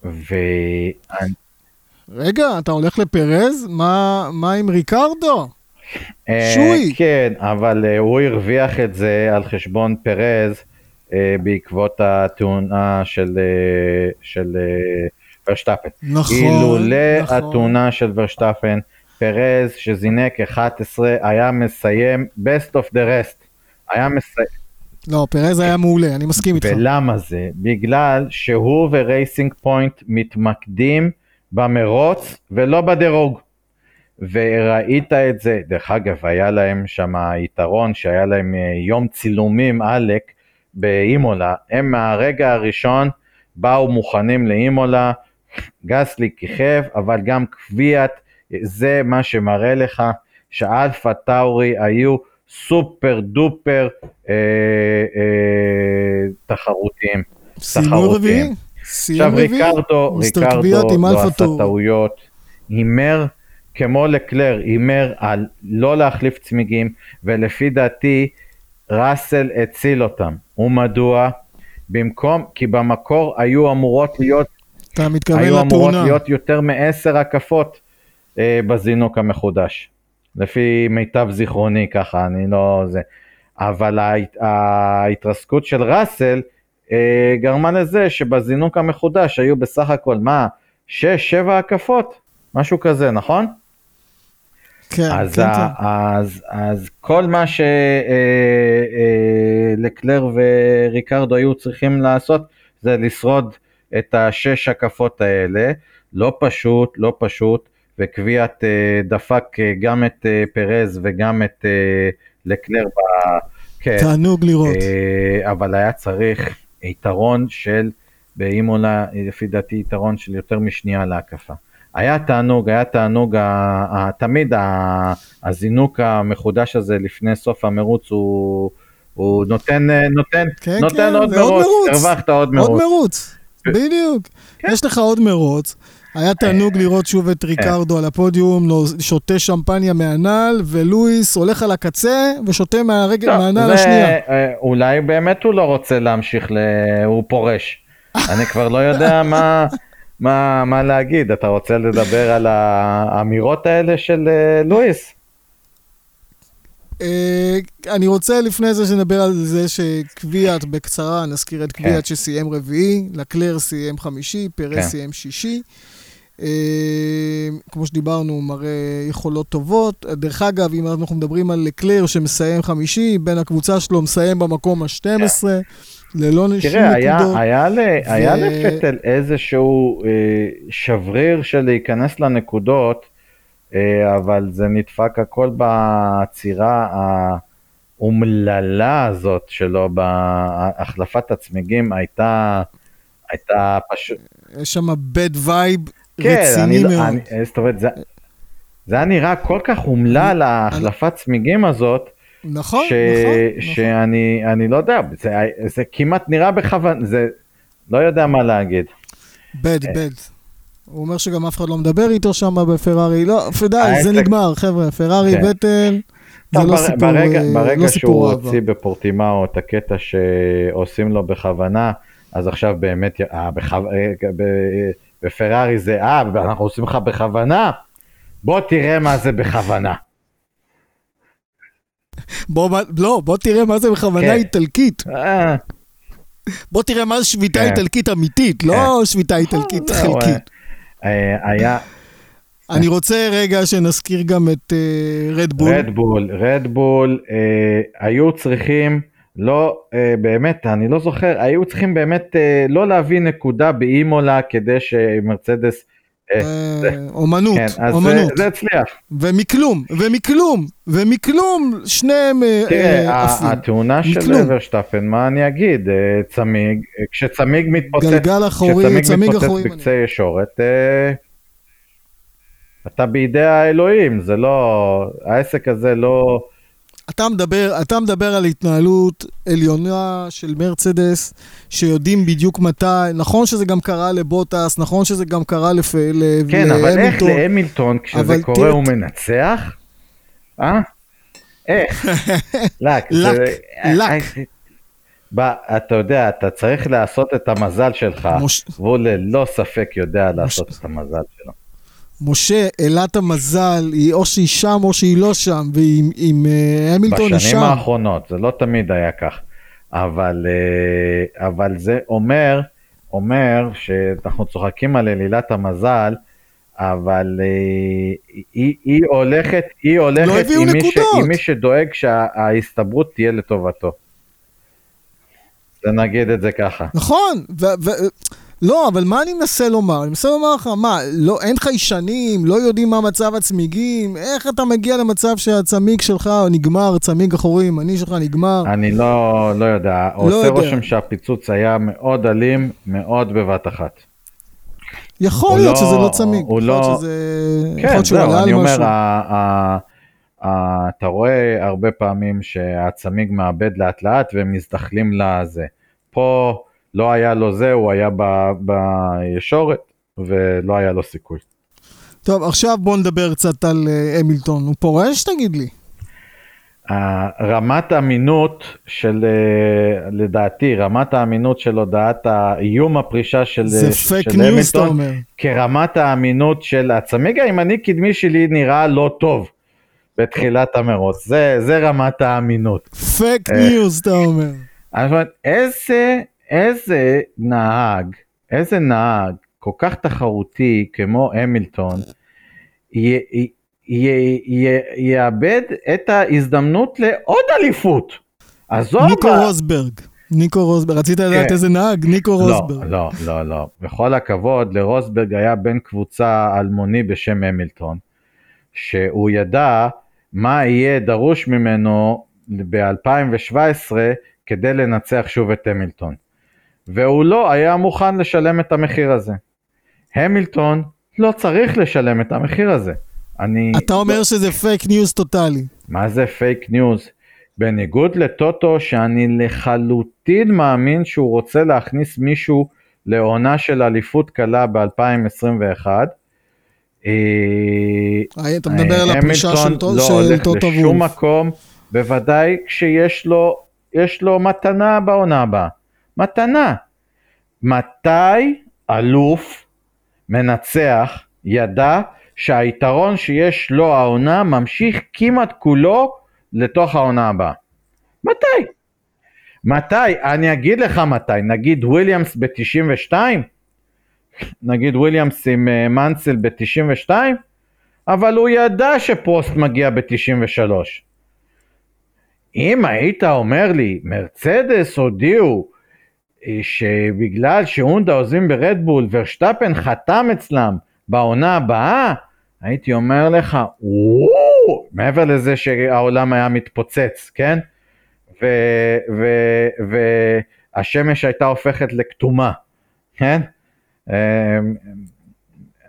[SPEAKER 3] ואני
[SPEAKER 2] רגע, אתה הולך לפרז? מה מה עם ריקרדו?
[SPEAKER 3] אה,
[SPEAKER 2] שוי.
[SPEAKER 3] כן, אבל אה, הוא הרוויח את זה על חשבון פרז אה, בעקבות התאונה של, של ורשטפן.
[SPEAKER 2] נכון,
[SPEAKER 3] אילולא
[SPEAKER 2] נכון.
[SPEAKER 3] התאונה של ורשטפן, פרז שזינק 11 היה מסיים best of the rest. היה מסיים.
[SPEAKER 2] לא, פרז היה מעולה, אני מסכים איתך.
[SPEAKER 3] ולמה זה? בגלל שהוא ורייסינג פוינט מתמקדים במרוץ ולא בדירוג. וראית את זה, דרך אגב, היה להם שם יתרון שהיה להם אה, יום צילומים עלק באימולה, הם מהרגע הראשון באו מוכנים לאימולה, גסלי כיכב, אבל גם קוויאט, זה מה שמראה לך שאלפה טאורי היו סופר דופר אה, אה, תחרותיים.
[SPEAKER 2] סיימו רביעי?
[SPEAKER 3] עכשיו ריקרדו, ריקרדו לא עשה טעויות, הימר כמו לקלר, הימר על לא להחליף צמיגים, ולפי דעתי ראסל הציל אותם. ומדוע? במקום, כי במקור היו אמורות להיות,
[SPEAKER 2] אתה מתכוון
[SPEAKER 3] היו
[SPEAKER 2] לתאונה.
[SPEAKER 3] אמורות להיות יותר מעשר הקפות אה, בזינוק המחודש. לפי מיטב זיכרוני ככה, אני לא זה. אבל ההת, ההתרסקות של ראסל גרמה לזה שבזינוק המחודש היו בסך הכל, מה, שש, שבע הקפות? משהו כזה, נכון?
[SPEAKER 2] כן,
[SPEAKER 3] אז,
[SPEAKER 2] כן,
[SPEAKER 3] ה,
[SPEAKER 2] כן.
[SPEAKER 3] אז, אז כל מה שלקלר וריקרדו היו צריכים לעשות זה לשרוד את השש הקפות האלה, לא פשוט, לא פשוט, וקביעת אה, דפק אה, גם את אה, פרז וגם את אה, לקלר, ב, כן,
[SPEAKER 2] תענוג לראות.
[SPEAKER 3] אה, אבל היה צריך יתרון של, באימולה, לפי דעתי יתרון של יותר משנייה להקפה. היה תענוג, היה תענוג, ה, ה, תמיד ה, הזינוק המחודש הזה לפני סוף המרוץ הוא, הוא נותן, נותן,
[SPEAKER 2] כן,
[SPEAKER 3] נותן
[SPEAKER 2] כן,
[SPEAKER 3] עוד
[SPEAKER 2] זה עוד
[SPEAKER 3] מרוץ,
[SPEAKER 2] מרוץ.
[SPEAKER 3] הרווחת עוד
[SPEAKER 2] עוד
[SPEAKER 3] מרוץ.
[SPEAKER 2] מרוץ, בדיוק.
[SPEAKER 3] כן.
[SPEAKER 2] יש לך עוד מרוץ. היה תענוג לראות שוב את ריקרדו על הפודיום, שותה שמפניה מהנעל, ולואיס הולך על הקצה ושותה מהרגל- מהנעל השנייה.
[SPEAKER 3] אה, אולי באמת הוא לא רוצה להמשיך. הוא פורש. אני כבר לא יודע מה, מה, מה להגיד, אתה רוצה לדבר על האמירות האלה של אה, לואיס?
[SPEAKER 2] אה, אני רוצה לפני זה שנדבר על זה שקביעת, בקצרה, נזכיר את קביעת שסיים רביעי, לקלר סיים חמישי,
[SPEAKER 3] כן.
[SPEAKER 2] פרס סיים שישי. אה, כמו שדיברנו, מראה יכולות טובות. דרך אגב, אם אנחנו מדברים על לקלר שמסיים חמישי, בין הקבוצה שלו מסיים במקום ה-12, ללא שום
[SPEAKER 3] תראה, היה,
[SPEAKER 2] נקודות.
[SPEAKER 3] היה, ל, היה
[SPEAKER 2] ו-
[SPEAKER 3] לפטל איזשהו אה, שבריר של להיכנס לנקודות, אה, אבל זה נדפק הכל בעצירה האומללה הזאת שלו, בהחלפת הצמיגים הייתה, הייתה פשוט,
[SPEAKER 2] יש שם bad vibe
[SPEAKER 3] כן,
[SPEAKER 2] רציני
[SPEAKER 3] לא-
[SPEAKER 2] מאוד.
[SPEAKER 3] אני, זאת אומרת, זה, זה היה נראה כל כך אומלל ההחלפת צמיגים הזאת,
[SPEAKER 2] נכון,
[SPEAKER 3] ש...
[SPEAKER 2] נכון, נכון.
[SPEAKER 3] שאני אני לא יודע, זה, זה כמעט נראה בכוונה, זה לא יודע מה להגיד.
[SPEAKER 2] בד, בד. הוא אומר שגם אף אחד לא מדבר איתו שם בפרארי. לא, די,
[SPEAKER 3] העסק-
[SPEAKER 2] זה נגמר, חבר'ה. פרארי,
[SPEAKER 3] כן.
[SPEAKER 2] וטל, זה לא סיפור
[SPEAKER 3] ברגע,
[SPEAKER 2] אה,
[SPEAKER 3] ברגע
[SPEAKER 2] לא
[SPEAKER 3] שהוא. הוציא בפורטימאו את הקטע שעושים לו בכוונה, אז עכשיו באמת, אה, בכו... אה, בפרארי זה, אה, אנחנו עושים לך בכוונה? בוא תראה מה זה בכוונה.
[SPEAKER 2] בוא, לא, בוא תראה מה זה בכוונה
[SPEAKER 3] כן.
[SPEAKER 2] איטלקית.
[SPEAKER 3] אה,
[SPEAKER 2] בוא תראה מה זה שביתה
[SPEAKER 3] כן.
[SPEAKER 2] איטלקית אמיתית, לא שביתה איטלקית
[SPEAKER 3] זהו,
[SPEAKER 2] חלקית.
[SPEAKER 3] אה, היה
[SPEAKER 2] אני רוצה רגע שנזכיר גם את אה, רדבול.
[SPEAKER 3] רדבול, רדבול, אה, היו צריכים, לא, אה, באמת, אני לא זוכר, היו צריכים באמת אה, לא להביא נקודה באימולה כדי שמרצדס, אה, זה-
[SPEAKER 2] אומנות,
[SPEAKER 3] כן, אז זה,
[SPEAKER 2] אומנות.
[SPEAKER 3] זה הצליח.
[SPEAKER 2] ומכלום, ומכלום, ומכלום, שניהם אה,
[SPEAKER 3] תראה,
[SPEAKER 2] אה, עפים.
[SPEAKER 3] התאונה של. ורשטפן, מה אני אגיד, אה, צמיג, אה, כשצמיג מתפוצץ,
[SPEAKER 2] גלגל אחורי,
[SPEAKER 3] כשצמיג
[SPEAKER 2] צמיג
[SPEAKER 3] מתפוצץ
[SPEAKER 2] אחורי.
[SPEAKER 3] בקצה ישורת, אה, אתה בידי האלוהים, זה לא, העסק הזה לא,
[SPEAKER 2] אתה מדבר, אתה מדבר על התנהלות עליונה של מרצדס, שיודעים בדיוק מתי, נכון שזה גם קרה לבוטס, נכון שזה גם קרה לפ... ל...
[SPEAKER 3] כן, אבל איך
[SPEAKER 2] להמילטון.
[SPEAKER 3] להמילטון, כשזה קורה הוא מנצח? אה? איך? לק.
[SPEAKER 2] לק, לק.
[SPEAKER 3] אה, ב- אתה יודע, אתה צריך לעשות את המזל שלך,
[SPEAKER 2] מוש...
[SPEAKER 3] והוא ללא ספק יודע לעשות את המזל שלו.
[SPEAKER 2] משה, אלת המזל, היא או שהיא שם או שהיא לא שם, ועם עם, אה, המילטון היא
[SPEAKER 3] בשנים
[SPEAKER 2] שם.
[SPEAKER 3] האחרונות, זה לא תמיד היה כך, אבל, אה, אבל זה אומר, אומר שאנחנו צוחקים על אלילת המזל, אבל אה, היא, היא הולכת, היא הולכת
[SPEAKER 2] לא
[SPEAKER 3] עם, מי ש. עם מי שדואג שההסתברות תהיה לטובתו. נגיד את זה ככה.
[SPEAKER 2] נכון, ו... ו... לא, אבל מה אני מנסה לומר? אני מנסה לומר לך, מה, לא, אין חיישנים, לא יודעים מה מצב הצמיגים, איך אתה מגיע למצב שהצמיג שלך נגמר, צמיג אחורי ימני שלך נגמר?
[SPEAKER 3] אני לא, לא יודע,
[SPEAKER 2] לא
[SPEAKER 3] עושה
[SPEAKER 2] יודע.
[SPEAKER 3] רושם שהפיצוץ היה מאוד אלים, מאוד בבת אחת.
[SPEAKER 2] יכול להיות
[SPEAKER 3] לא-
[SPEAKER 2] שזה לא צמיג, יכול להיות
[SPEAKER 3] לא-
[SPEAKER 2] שזה...
[SPEAKER 3] כן, זהו,
[SPEAKER 2] על
[SPEAKER 3] אני אומר. ה- ה- ה- אתה רואה הרבה פעמים שהצמיג מאבד לאט לאט והם מזדחלים לזה. פה לא היה לו זה, הוא היה ב- בישורת ולא היה לו סיכוי.
[SPEAKER 2] טוב, עכשיו בוא נדבר קצת על אה, המילטון. הוא פורש, תגיד לי?
[SPEAKER 3] ה- רמת האמינות של, אה, לדעתי, רמת האמינות של הודעת האיום הפרישה של,
[SPEAKER 2] זה
[SPEAKER 3] אה, fake
[SPEAKER 2] news, אתה
[SPEAKER 3] המילטון,
[SPEAKER 2] אומר.
[SPEAKER 3] כרמת האמינות של הצמיג הימני קדמי שלי נראה לא טוב בתחילת המרוץ, זה, זה רמת האמינות.
[SPEAKER 2] פייק
[SPEAKER 3] אה.
[SPEAKER 2] news, אתה אומר,
[SPEAKER 3] איזה, איזה נהג, איזה נהג כל כך תחרותי כמו המילטון, י- י- י- י- יאבד את ההזדמנות לעוד אליפות. עזוב,
[SPEAKER 2] ניקו
[SPEAKER 3] ה-
[SPEAKER 2] רוסברג. ניקו רוסברג. רצית לדעת
[SPEAKER 3] כן.
[SPEAKER 2] איזה נהג? ניקו
[SPEAKER 3] לא,
[SPEAKER 2] רוסברג.
[SPEAKER 3] לא, לא, לא. בכל הכבוד, לרוסברג היה בן קבוצה אלמוני בשם המילטון, שהוא ידע מה יהיה דרוש ממנו ב-2017 כדי לנצח שוב את המילטון. והוא לא היה מוכן לשלם את המחיר הזה. המילטון לא צריך לשלם את המחיר הזה. אני...
[SPEAKER 2] אתה אומר שזה fake news טוטאלי.
[SPEAKER 3] מה זה fake news? בניגוד לטוטו שאני לחלוטין מאמין שהוא רוצה להכניס מישהו לעונה של אליפות קלה ב-2021.
[SPEAKER 2] אה, אתה מדבר על הפרישה של
[SPEAKER 3] לא
[SPEAKER 2] של
[SPEAKER 3] הולך
[SPEAKER 2] טוטו
[SPEAKER 3] לשום
[SPEAKER 2] וולף.
[SPEAKER 3] מקום, בוודאי כשיש לו, יש לו מתנה בעונה הבאה. מתנה. מתי אלוף מנצח ידע שהיתרון שיש לו העונה ממשיך כמעט כולו לתוך העונה הבאה. מתי? מתי? אני אגיד לך מתי, נגיד וויליאמס ב-92? נגיד וויליאמס עם אה, מנסל ב-92? אבל הוא ידע שפרוסט מגיע ב-93. אם היית אומר לי, מרצדס הודיעו שבגלל שהונדה עוזבים ברדבול, ורשטפן חתם אצלם בעונה הבאה, הייתי אומר לך, וואו, מעבר לזה שהעולם היה מתפוצץ, כן? והשמש הייתה הופכת לכתומה, כן? אמ,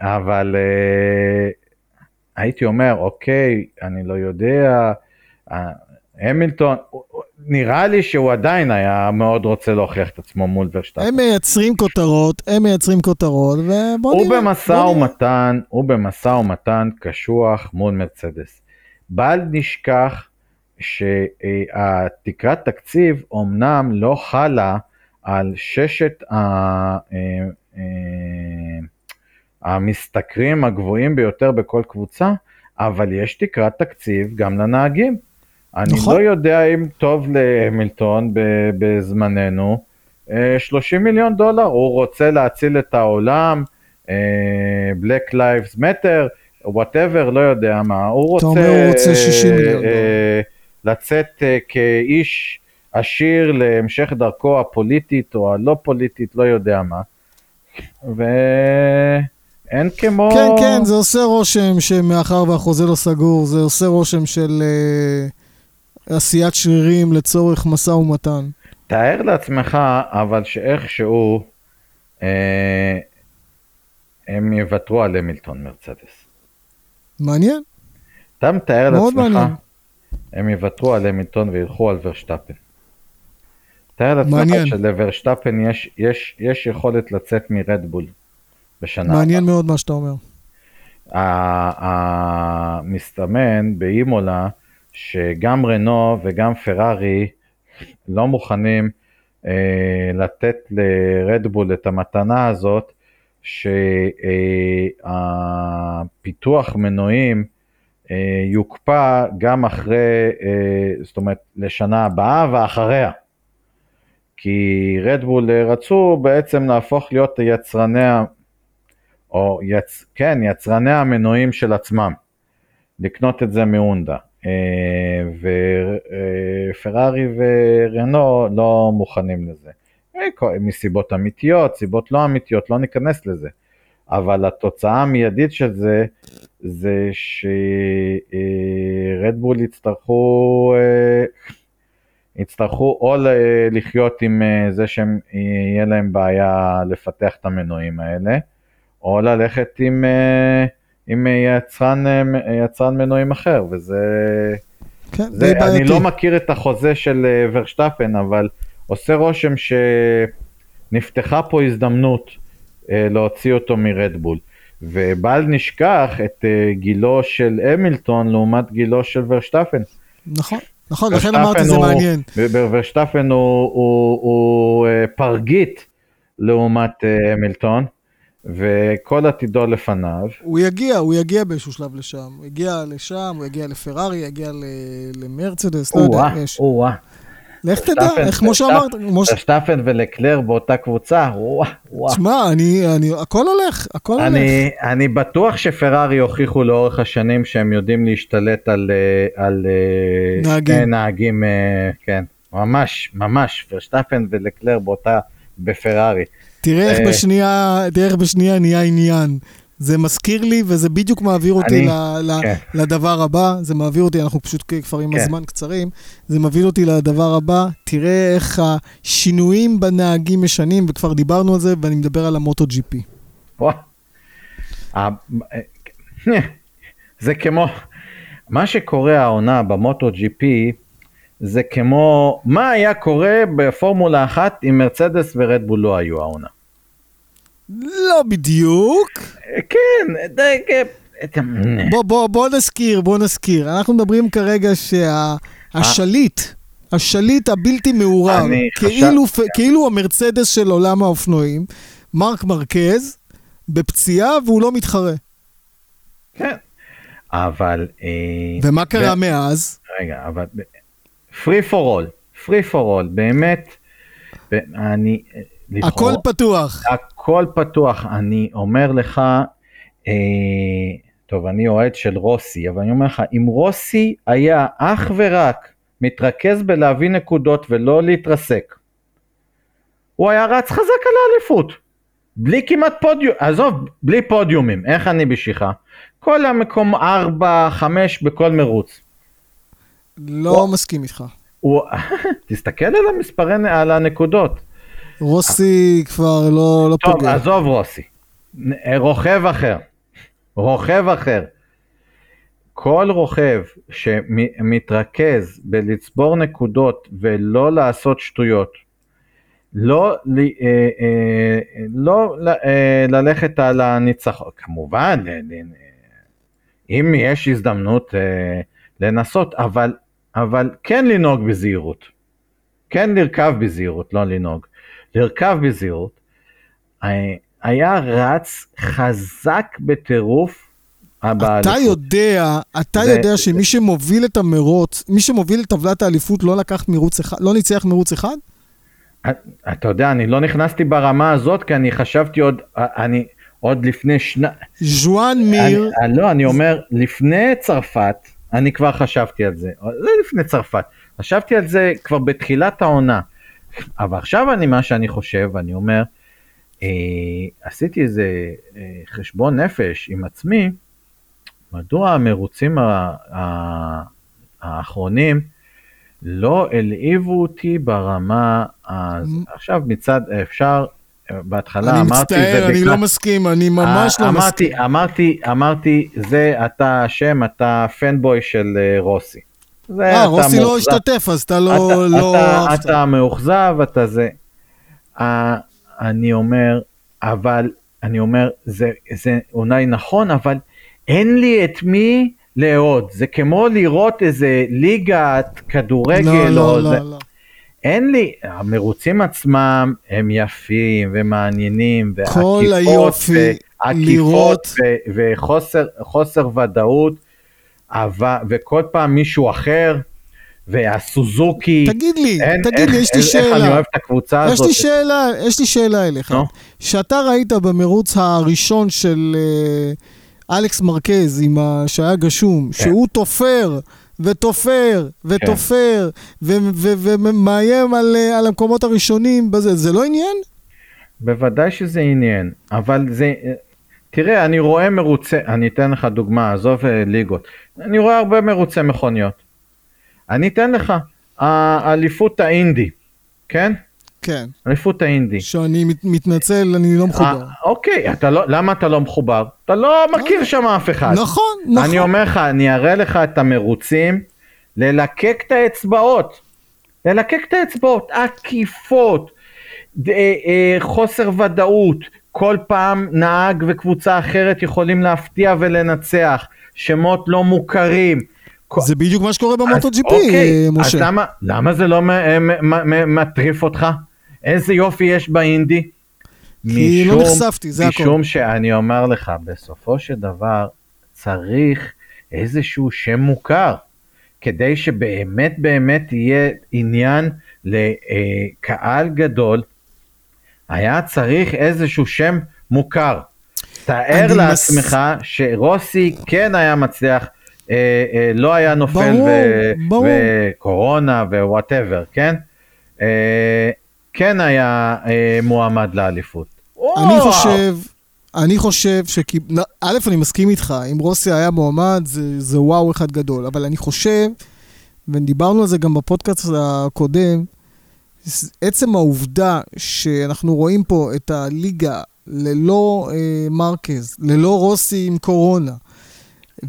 [SPEAKER 3] אבל אה, הייתי אומר, אוקיי, אני לא יודע, אה, המילטון, נראה לי שהוא עדיין היה מאוד רוצה להוכיח את עצמו מול ורשטפן.
[SPEAKER 2] הם מייצרים כותרות, הם מייצרים כותרות, ובוא
[SPEAKER 3] הוא
[SPEAKER 2] נראה.
[SPEAKER 3] במשא
[SPEAKER 2] בוא נראה.
[SPEAKER 3] ומתן, הוא במשא ומתן קשוח מול מרצדס. בל נשכח שהתקרת תקציב אומנם לא חלה על ששת ה- אה, אה, המשתכרים הגבוהים ביותר בכל קבוצה, אבל יש תקרת תקציב גם לנהגים. אני
[SPEAKER 2] נכון.
[SPEAKER 3] לא יודע אם טוב להמילטון בזמננו, אה, 30 מיליון דולר, הוא רוצה להציל את העולם, אה, Black Lives Matter, וואטאבר, לא יודע מה, הוא רוצה,
[SPEAKER 2] אומר הוא רוצה 60 מיליון
[SPEAKER 3] אה,
[SPEAKER 2] דולר.
[SPEAKER 3] לצאת אה, כאיש עשיר להמשך דרכו הפוליטית או הלא פוליטית, לא יודע מה. ואין כמו...
[SPEAKER 2] כן, כן, זה עושה רושם שמאחר והחוזה לא סגור, זה עושה רושם של אה, עשיית שרירים לצורך משא ומתן.
[SPEAKER 3] תאר לעצמך, אבל שאיכשהו אה, הם יוותרו על המילטון מרצדס.
[SPEAKER 2] מעניין,
[SPEAKER 3] אתה מתאר לעצמך,
[SPEAKER 2] מעניין.
[SPEAKER 3] הם יוותרו על המילטון וילכו על ורשטפן. תאר לעצמך. שלוורשטפן יש, יש, יש יכולת לצאת מרדבול בשנה
[SPEAKER 2] מעניין מאוד מה שאתה אומר.
[SPEAKER 3] ה- ה- מסתמן באימולה שגם רנו וגם פרארי לא מוכנים אה, לתת לרדבול את המתנה הזאת שהפיתוח מנועים אה, יוקפא גם אחרי, אה, זאת אומרת לשנה הבאה ואחריה. כי רדבול אה, רצו בעצם להפוך להיות יצרני או יצ... כן, יצרני המנועים של עצמם, לקנות את זה מהונדה. ופרארי ורנו לא מוכנים לזה. מסיבות אמיתיות, סיבות לא אמיתיות, לא ניכנס לזה. אבל התוצאה המיידית של זה, זה שרדבול יצטרכו, יצטרכו או לחיות עם זה שהם, יהיה להם בעיה לפתח את המנועים האלה, או ללכת עם, עם יצרן, יצרן מנועים אחר, וזה...
[SPEAKER 2] כן,
[SPEAKER 3] זה,
[SPEAKER 2] די
[SPEAKER 3] אני
[SPEAKER 2] בעייתי.
[SPEAKER 3] לא מכיר את החוזה של אה, ורשטפן, אבל עושה רושם שנפתחה פה הזדמנות אה, להוציא אותו מרדבול. ובל נשכח את אה, גילו של המילטון לעומת גילו של ורשטפן.
[SPEAKER 2] נכון, נכון, לכן אמרתי זה
[SPEAKER 3] הוא-
[SPEAKER 2] מעניין.
[SPEAKER 3] ורשטפן הוא, הוא, הוא אה, פרגית לעומת אה, המילטון, וכל עתידו לפניו.
[SPEAKER 2] הוא יגיע, הוא יגיע באיזשהו שלב לשם. הוא יגיע לשם, הוא יגיע לפרארי, יגיע למרצדס, לא יודע, יש.
[SPEAKER 3] או-אה.
[SPEAKER 2] לך תדע, איך כמו שאמרת, כמו ש...
[SPEAKER 3] ורשטפן ולקלר באותה קבוצה, וואו.
[SPEAKER 2] תשמע, אני, אני, הכל הולך, הכל הולך.
[SPEAKER 3] אני, אני בטוח שפרארי הוכיחו לאורך השנים שהם יודעים להשתלט על, אה, על אה,
[SPEAKER 2] נהגים.
[SPEAKER 3] נהגים, אה, כן, ממש, ממש, ורשטפן ולקלר באותה, בפרארי.
[SPEAKER 2] תראה איך
[SPEAKER 3] אה,
[SPEAKER 2] בשנייה, תראה איך בשנייה נהיה עניין. זה מזכיר לי, וזה בדיוק מעביר אותי
[SPEAKER 3] אני-
[SPEAKER 2] ל, ל,
[SPEAKER 3] כן.
[SPEAKER 2] לדבר הבא. זה מעביר אותי, אנחנו פשוט כבר עם
[SPEAKER 3] כן.
[SPEAKER 2] הזמן קצרים. זה מעביר אותי לדבר הבא. תראה איך השינויים בנהגים משנים, וכבר דיברנו על זה, ואני מדבר על המוטו.
[SPEAKER 3] וואו. אה, אה, זה כמו, מה שקורה העונה במוטו פי, זה כמו, מה היה קורה בפורמולה אחת אם מרצדס ורדבול לא היו העונה.
[SPEAKER 2] לא בדיוק.
[SPEAKER 3] כן, די, כן.
[SPEAKER 2] בוא, בוא, בוא נזכיר, בוא נזכיר. אנחנו מדברים כרגע שהשליט, השליט הבלתי מעורב, כאילו, כאילו המרצדס של עולם האופנועים, מרק מרקז, בפציעה והוא לא מתחרה.
[SPEAKER 3] כן, אבל... אה,
[SPEAKER 2] ומה קרה
[SPEAKER 3] ו-
[SPEAKER 2] מאז?
[SPEAKER 3] רגע, אבל... free for all, free for all, באמת, אני... אה,
[SPEAKER 2] הכל
[SPEAKER 3] לבחור-
[SPEAKER 2] פתוח.
[SPEAKER 3] הכל פתוח, אני אומר לך, אה, טוב, אני אוהד של רוסי, אבל אני אומר לך, אם רוסי היה אך ורק מתרכז בלהביא נקודות ולא להתרסק, הוא היה רץ חזק על האליפות. בלי כמעט פודיום, עזוב, בלי פודיומים, איך אני בשבילך? כל המקום 4, 5 בכל מרוץ.
[SPEAKER 2] לא מסכים איתך.
[SPEAKER 3] הוא, תסתכל על המספרי, על הנקודות.
[SPEAKER 2] רוסי כבר לא לא
[SPEAKER 3] טוב,
[SPEAKER 2] פוגע.
[SPEAKER 3] עזוב רוסי. נ- רוכב אחר. רוכב אחר. כל רוכב שמתרכז בלצבור נקודות ולא לעשות שטויות, לא, אה, אה, לא אה, ללכת על הניצחון, כמובן, ל- ל- אם יש הזדמנות אה, לנסות, אבל, אבל כן לנהוג בזהירות. כן לרכב בזהירות, לא לנהוג. לרכב בזהירות. אה, היה רץ חזק בטירוף.
[SPEAKER 2] אתה
[SPEAKER 3] באליפות.
[SPEAKER 2] יודע, אתה
[SPEAKER 3] זה-
[SPEAKER 2] יודע שמי שמוביל את המרוץ, מי שמוביל את טבלת האליפות לא לקח מרוץ אחד, לא ניצח מרוץ אחד?
[SPEAKER 3] אתה יודע, אני לא נכנסתי ברמה הזאת, כי אני חשבתי עוד, אני עוד לפני שנה,
[SPEAKER 2] ז'ואן מיר,
[SPEAKER 3] אני, לא, אני אומר, לפני צרפת, אני כבר חשבתי על זה, לא לפני צרפת, חשבתי על זה כבר בתחילת העונה, אבל עכשיו אני, מה שאני חושב, אני אומר, אה, עשיתי איזה אה, חשבון נפש עם עצמי, מדוע המרוצים ה, ה, האחרונים לא הלהיבו אותי ברמה, אז עכשיו מצד, אפשר, בהתחלה
[SPEAKER 2] אני
[SPEAKER 3] אמרתי, זה
[SPEAKER 2] מצטער, אני
[SPEAKER 3] בגלל-
[SPEAKER 2] לא מסכים, אני ממש לא מסכים.
[SPEAKER 3] אמרתי, אמרתי, זה אתה אשם, אתה פנבוי של אה, רוסי.
[SPEAKER 2] אה, רוסי לא
[SPEAKER 3] מאוכזב.
[SPEAKER 2] השתתף, אז אתה
[SPEAKER 3] אתה-
[SPEAKER 2] לא לא
[SPEAKER 3] אתה-
[SPEAKER 2] אהבת.
[SPEAKER 3] אתה מאוכזב, אתה זה. אה, אני אומר, אבל, אני אומר, זה זה אולי נכון, אבל אין לי את מי לאהוד. זה כמו לראות איזה ליגת כדורגל,
[SPEAKER 2] לא, לא, לא, לא.
[SPEAKER 3] אין לי, המרוצים עצמם הם יפים ומעניינים,
[SPEAKER 2] כל
[SPEAKER 3] ועקיפות,
[SPEAKER 2] היופי לראות-
[SPEAKER 3] ו- וחוסר חוסר ודאות, אבל, וכל פעם מישהו אחר, והסוזוקי.
[SPEAKER 2] תגיד לי,
[SPEAKER 3] אין,
[SPEAKER 2] תגיד
[SPEAKER 3] איך,
[SPEAKER 2] לי, יש לי
[SPEAKER 3] איך, איך אני
[SPEAKER 2] שאלה.
[SPEAKER 3] אוהב את הקבוצה
[SPEAKER 2] יש
[SPEAKER 3] הזאת.
[SPEAKER 2] לי שאלה, יש לי שאלה אליך.
[SPEAKER 3] נו.
[SPEAKER 2] שאתה ראית במרוץ הראשון של אה, אלכס מרקז, ה... שהיה גשום,
[SPEAKER 3] כן.
[SPEAKER 2] שהוא תופר ותופר ותופר ומאיים אה, על המקומות הראשונים בזה, זה לא עניין?
[SPEAKER 3] בוודאי שזה עניין, אבל זה... תראה, אני רואה מרוצי, אני אתן לך דוגמה, עזוב אה, ליגות. אני רואה הרבה מרוצי מכוניות. אני אתן לך, האליפות האינדי, כן?
[SPEAKER 2] כן.
[SPEAKER 3] אליפות האינדי.
[SPEAKER 2] שאני מת, מתנצל, אני לא מחובר.
[SPEAKER 3] אה, אוקיי, אתה לא, למה אתה לא מחובר? אתה לא מכיר שם אף אחד.
[SPEAKER 2] נכון, נכון.
[SPEAKER 3] אני אומר לך, אני אראה לך את המרוצים, ללקק את האצבעות. ללקק את האצבעות, עקיפות, אה, אה, חוסר ודאות, כל פעם נהג וקבוצה אחרת יכולים להפתיע ולנצח, שמות לא מוכרים.
[SPEAKER 2] זה בדיוק מה שקורה במוטו ג'י פי,
[SPEAKER 3] אוקיי,
[SPEAKER 2] אה,
[SPEAKER 3] אז
[SPEAKER 2] משה.
[SPEAKER 3] למה, למה זה לא מ- אה, מ- מ- מ- מטריף אותך? איזה יופי יש באינדי?
[SPEAKER 2] כי לא נחשפתי, זה הכל.
[SPEAKER 3] משום שאני אומר לך, בסופו של דבר צריך איזשהו שם מוכר, כדי שבאמת באמת יהיה עניין לקהל גדול, היה צריך איזשהו שם מוכר. תאר לעצמך שרוסי כן היה מצליח, אה, אה, לא היה נופל
[SPEAKER 2] ברור,
[SPEAKER 3] ו-
[SPEAKER 2] ברור.
[SPEAKER 3] וקורונה ו whatever, כן? אה, כן היה אה, מועמד לאליפות.
[SPEAKER 2] אני. חושב, אני חושב שכי... נ- א', אני מסכים איתך, אם רוסי היה מועמד, זה, זה וואו אחד גדול, אבל אני חושב, ודיברנו על זה גם בפודקאסט הקודם, עצם העובדה שאנחנו רואים פה את הליגה ללא אה, מרקז, ללא רוסי עם קורונה,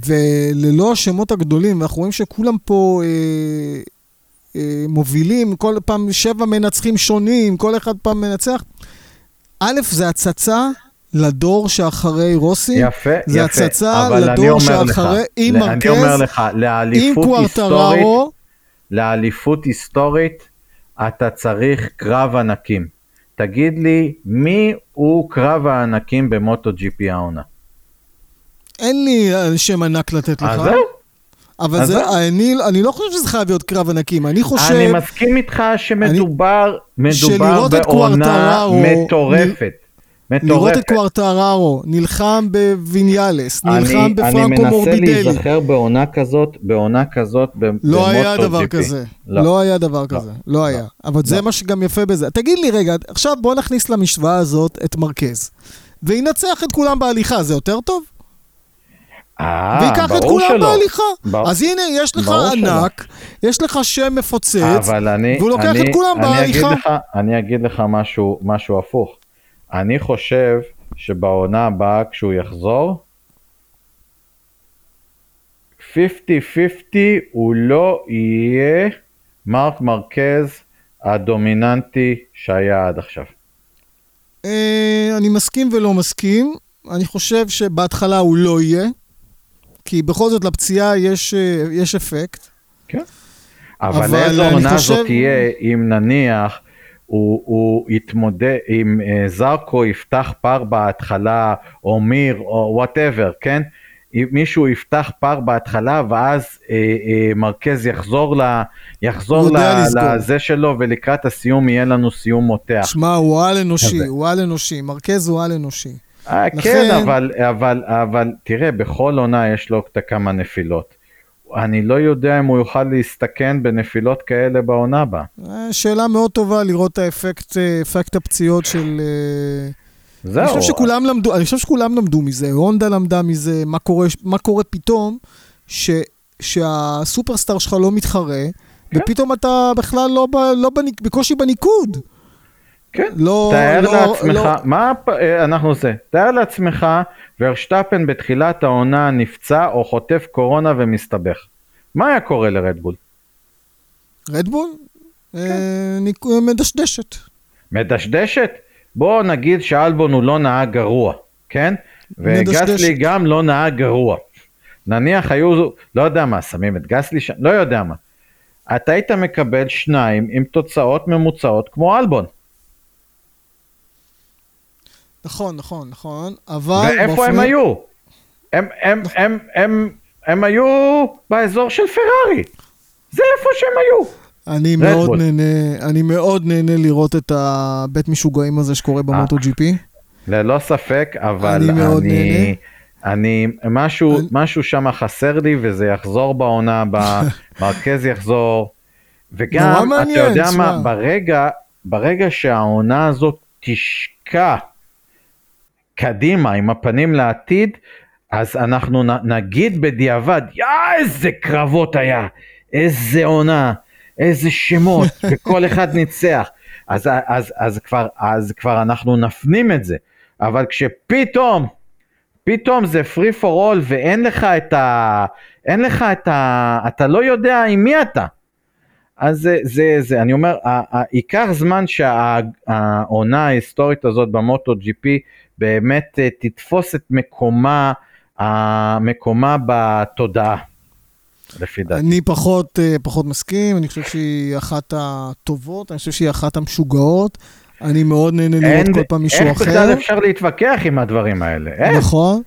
[SPEAKER 2] וללא השמות הגדולים, ואנחנו רואים שכולם פה אה, מובילים, כל פעם שבע מנצחים שונים, כל אחד פעם מנצח. א', זה הצצה לדור שאחרי רוסי.
[SPEAKER 3] יפה,
[SPEAKER 2] זה
[SPEAKER 3] יפה.
[SPEAKER 2] הצצה
[SPEAKER 3] אבל אני
[SPEAKER 2] לדור
[SPEAKER 3] אומר לך,
[SPEAKER 2] שאחרי, עם מרקז,
[SPEAKER 3] אני אומר לך, לאליפות היסטורית. לאליפות היסטורית, אתה צריך קרב ענקים. תגיד לי, מי הוא קרב הענקים במוטו ג'י פי העונה?
[SPEAKER 2] אין לי אה, שם ענק לתת לך.
[SPEAKER 3] אז זהו.
[SPEAKER 2] אבל זה,
[SPEAKER 3] זהו.
[SPEAKER 2] אני, אני לא חושב שזה חייב להיות קרב ענקים. אני חושב...
[SPEAKER 3] אני מסכים איתך שמדובר מדובר
[SPEAKER 2] שלראות את
[SPEAKER 3] בעונה
[SPEAKER 2] קוורטרארו,
[SPEAKER 3] מטורפת.
[SPEAKER 2] לראות
[SPEAKER 3] מטורפת.
[SPEAKER 2] את קוורטרארו נלחם בוויניאלס,
[SPEAKER 3] אני-
[SPEAKER 2] נלחם
[SPEAKER 3] אני
[SPEAKER 2] בפרנקו
[SPEAKER 3] מנסה
[SPEAKER 2] מורבידלי.
[SPEAKER 3] להיזכר בעונה כזאת, בעונה כזאת ב-
[SPEAKER 2] לא היה
[SPEAKER 3] במוטו
[SPEAKER 2] דבר
[SPEAKER 3] GP.
[SPEAKER 2] כזה.
[SPEAKER 3] לא.
[SPEAKER 2] לא היה דבר כזה. לא היה. אבל זה מה שגם יפה בזה. תגיד לי רגע, עכשיו בוא נכניס למשוואה הזאת את מרקז. וינצח את כולם בהליכה, זה יותר טוב?
[SPEAKER 3] אה,
[SPEAKER 2] וייקח את כולם
[SPEAKER 3] שלא.
[SPEAKER 2] בהליכה.
[SPEAKER 3] ברור.
[SPEAKER 2] אז הנה, יש לך
[SPEAKER 3] ברור שלא.
[SPEAKER 2] ענק, יש לך שם מפוצץ,
[SPEAKER 3] אני,
[SPEAKER 2] והוא לוקח
[SPEAKER 3] אני,
[SPEAKER 2] את כולם
[SPEAKER 3] אני
[SPEAKER 2] בהליכה.
[SPEAKER 3] אגיד לך, אני אגיד לך משהו, משהו הפוך. אני חושב שבעונה הבאה כשהוא יחזור, 50-50 הוא לא יהיה מרק מרקז הדומיננטי שהיה עד עכשיו.
[SPEAKER 2] אה, אני מסכים ולא מסכים. אני חושב שבהתחלה הוא לא יהיה, כי בכל זאת לפציעה יש, אה, יש אפקט.
[SPEAKER 3] אבל,
[SPEAKER 2] אבל
[SPEAKER 3] איזו עונה
[SPEAKER 2] חושב-
[SPEAKER 3] זאת תהיה אם נניח הוא, הוא יתמודד, אם uh, זרקו יפתח פר בהתחלה, או מיר, או whatever, כן? אם מישהו יפתח פער בהתחלה, ואז אה, אה, מרקז יחזור, ל, יחזור ל. לזה שלו, ולקראת הסיום יהיה לנו סיום מותח.
[SPEAKER 2] שמע, הוא על אנושי. הוא על אנושי. מרקז הוא על אנושי.
[SPEAKER 3] אה,
[SPEAKER 2] לכן-
[SPEAKER 3] כן, אבל, אבל, אבל תראה, בכל עונה יש לו כמה נפילות. אני לא יודע אם הוא יוכל להסתכן בנפילות כאלה בעונה הבאה.
[SPEAKER 2] אה, שאלה מאוד טובה לראות את האפקט, אה, אפקט הפציעות של... אה,
[SPEAKER 3] זהו.
[SPEAKER 2] אני חושב שכולם למדו, אני חושב שכולם למדו מזה, הונדה למדה מזה, מה קורה, מה קורה פתאום, ש, שהסופרסטאר שלך לא מתחרה,
[SPEAKER 3] כן.
[SPEAKER 2] ופתאום אתה בכלל לא, לא בניק, בקושי בניקוד.
[SPEAKER 3] כן,
[SPEAKER 2] לא,
[SPEAKER 3] תאר
[SPEAKER 2] לא,
[SPEAKER 3] לעצמך,
[SPEAKER 2] לא,
[SPEAKER 3] מה אה, אנחנו עושים? תאר לעצמך, ורשטפן בתחילת העונה נפצע או חוטף קורונה ומסתבך. מה היה קורה לרדבול?
[SPEAKER 2] רדבול?
[SPEAKER 3] כן.
[SPEAKER 2] אה, מדשדשת.
[SPEAKER 3] מדשדשת? בוא נגיד שאלבון הוא לא נהג גרוע, כן? וגסלי. גם לא נהג גרוע. נניח היו, לא יודע מה, שמים את גסלי שם, לא יודע מה. אתה היית מקבל שניים עם תוצאות ממוצעות כמו אלבון.
[SPEAKER 2] נכון, נכון, נכון, אבל...
[SPEAKER 3] ואיפה
[SPEAKER 2] באופן-
[SPEAKER 3] הם היו? הם, הם, הם, הם, הם היו באזור של פרארי. זה איפה שהם היו.
[SPEAKER 2] אני מאוד. נהנה, אני מאוד נהנה לראות את הבית משוגעים הזה שקורה במוטו ג'י פי.
[SPEAKER 3] ללא ספק, אבל
[SPEAKER 2] אני מאוד
[SPEAKER 3] אני,
[SPEAKER 2] נהנה.
[SPEAKER 3] אני, משהו,
[SPEAKER 2] אני-
[SPEAKER 3] משהו שם חסר לי וזה יחזור בעונה הבאה, מרכז יחזור, וגם, אתה יודע מה. ברגע, ברגע שהעונה הזאת תשקע קדימה עם הפנים לעתיד, אז אנחנו נגיד בדיעבד, יא איזה קרבות היה, איזה עונה, איזה שמות, וכל אחד ניצח. אז, אז, אז, כבר, אז כבר אנחנו נפנים את זה, אבל כשפתאום, פתאום זה free for all ואין לך את ה... אין לך את ה... אתה לא יודע עם מי אתה. אז זה, זה, זה, אני אומר, ייקח זמן שהעונה ההיסטורית הזאת במוטו ג'י פי באמת אה, תתפוס את מקומה, מקומה בתודעה, לפי דעתי.
[SPEAKER 2] אני פחות, אה, פחות מסכים, אני חושב שהיא אחת הטובות, אני חושב שהיא אחת המשוגעות. אני מאוד נהנה לראות
[SPEAKER 3] אין-
[SPEAKER 2] כל פעם מישהו
[SPEAKER 3] איך
[SPEAKER 2] אחר.
[SPEAKER 3] בכלל אפשר להתווכח עם הדברים האלה? איך?
[SPEAKER 2] נכון,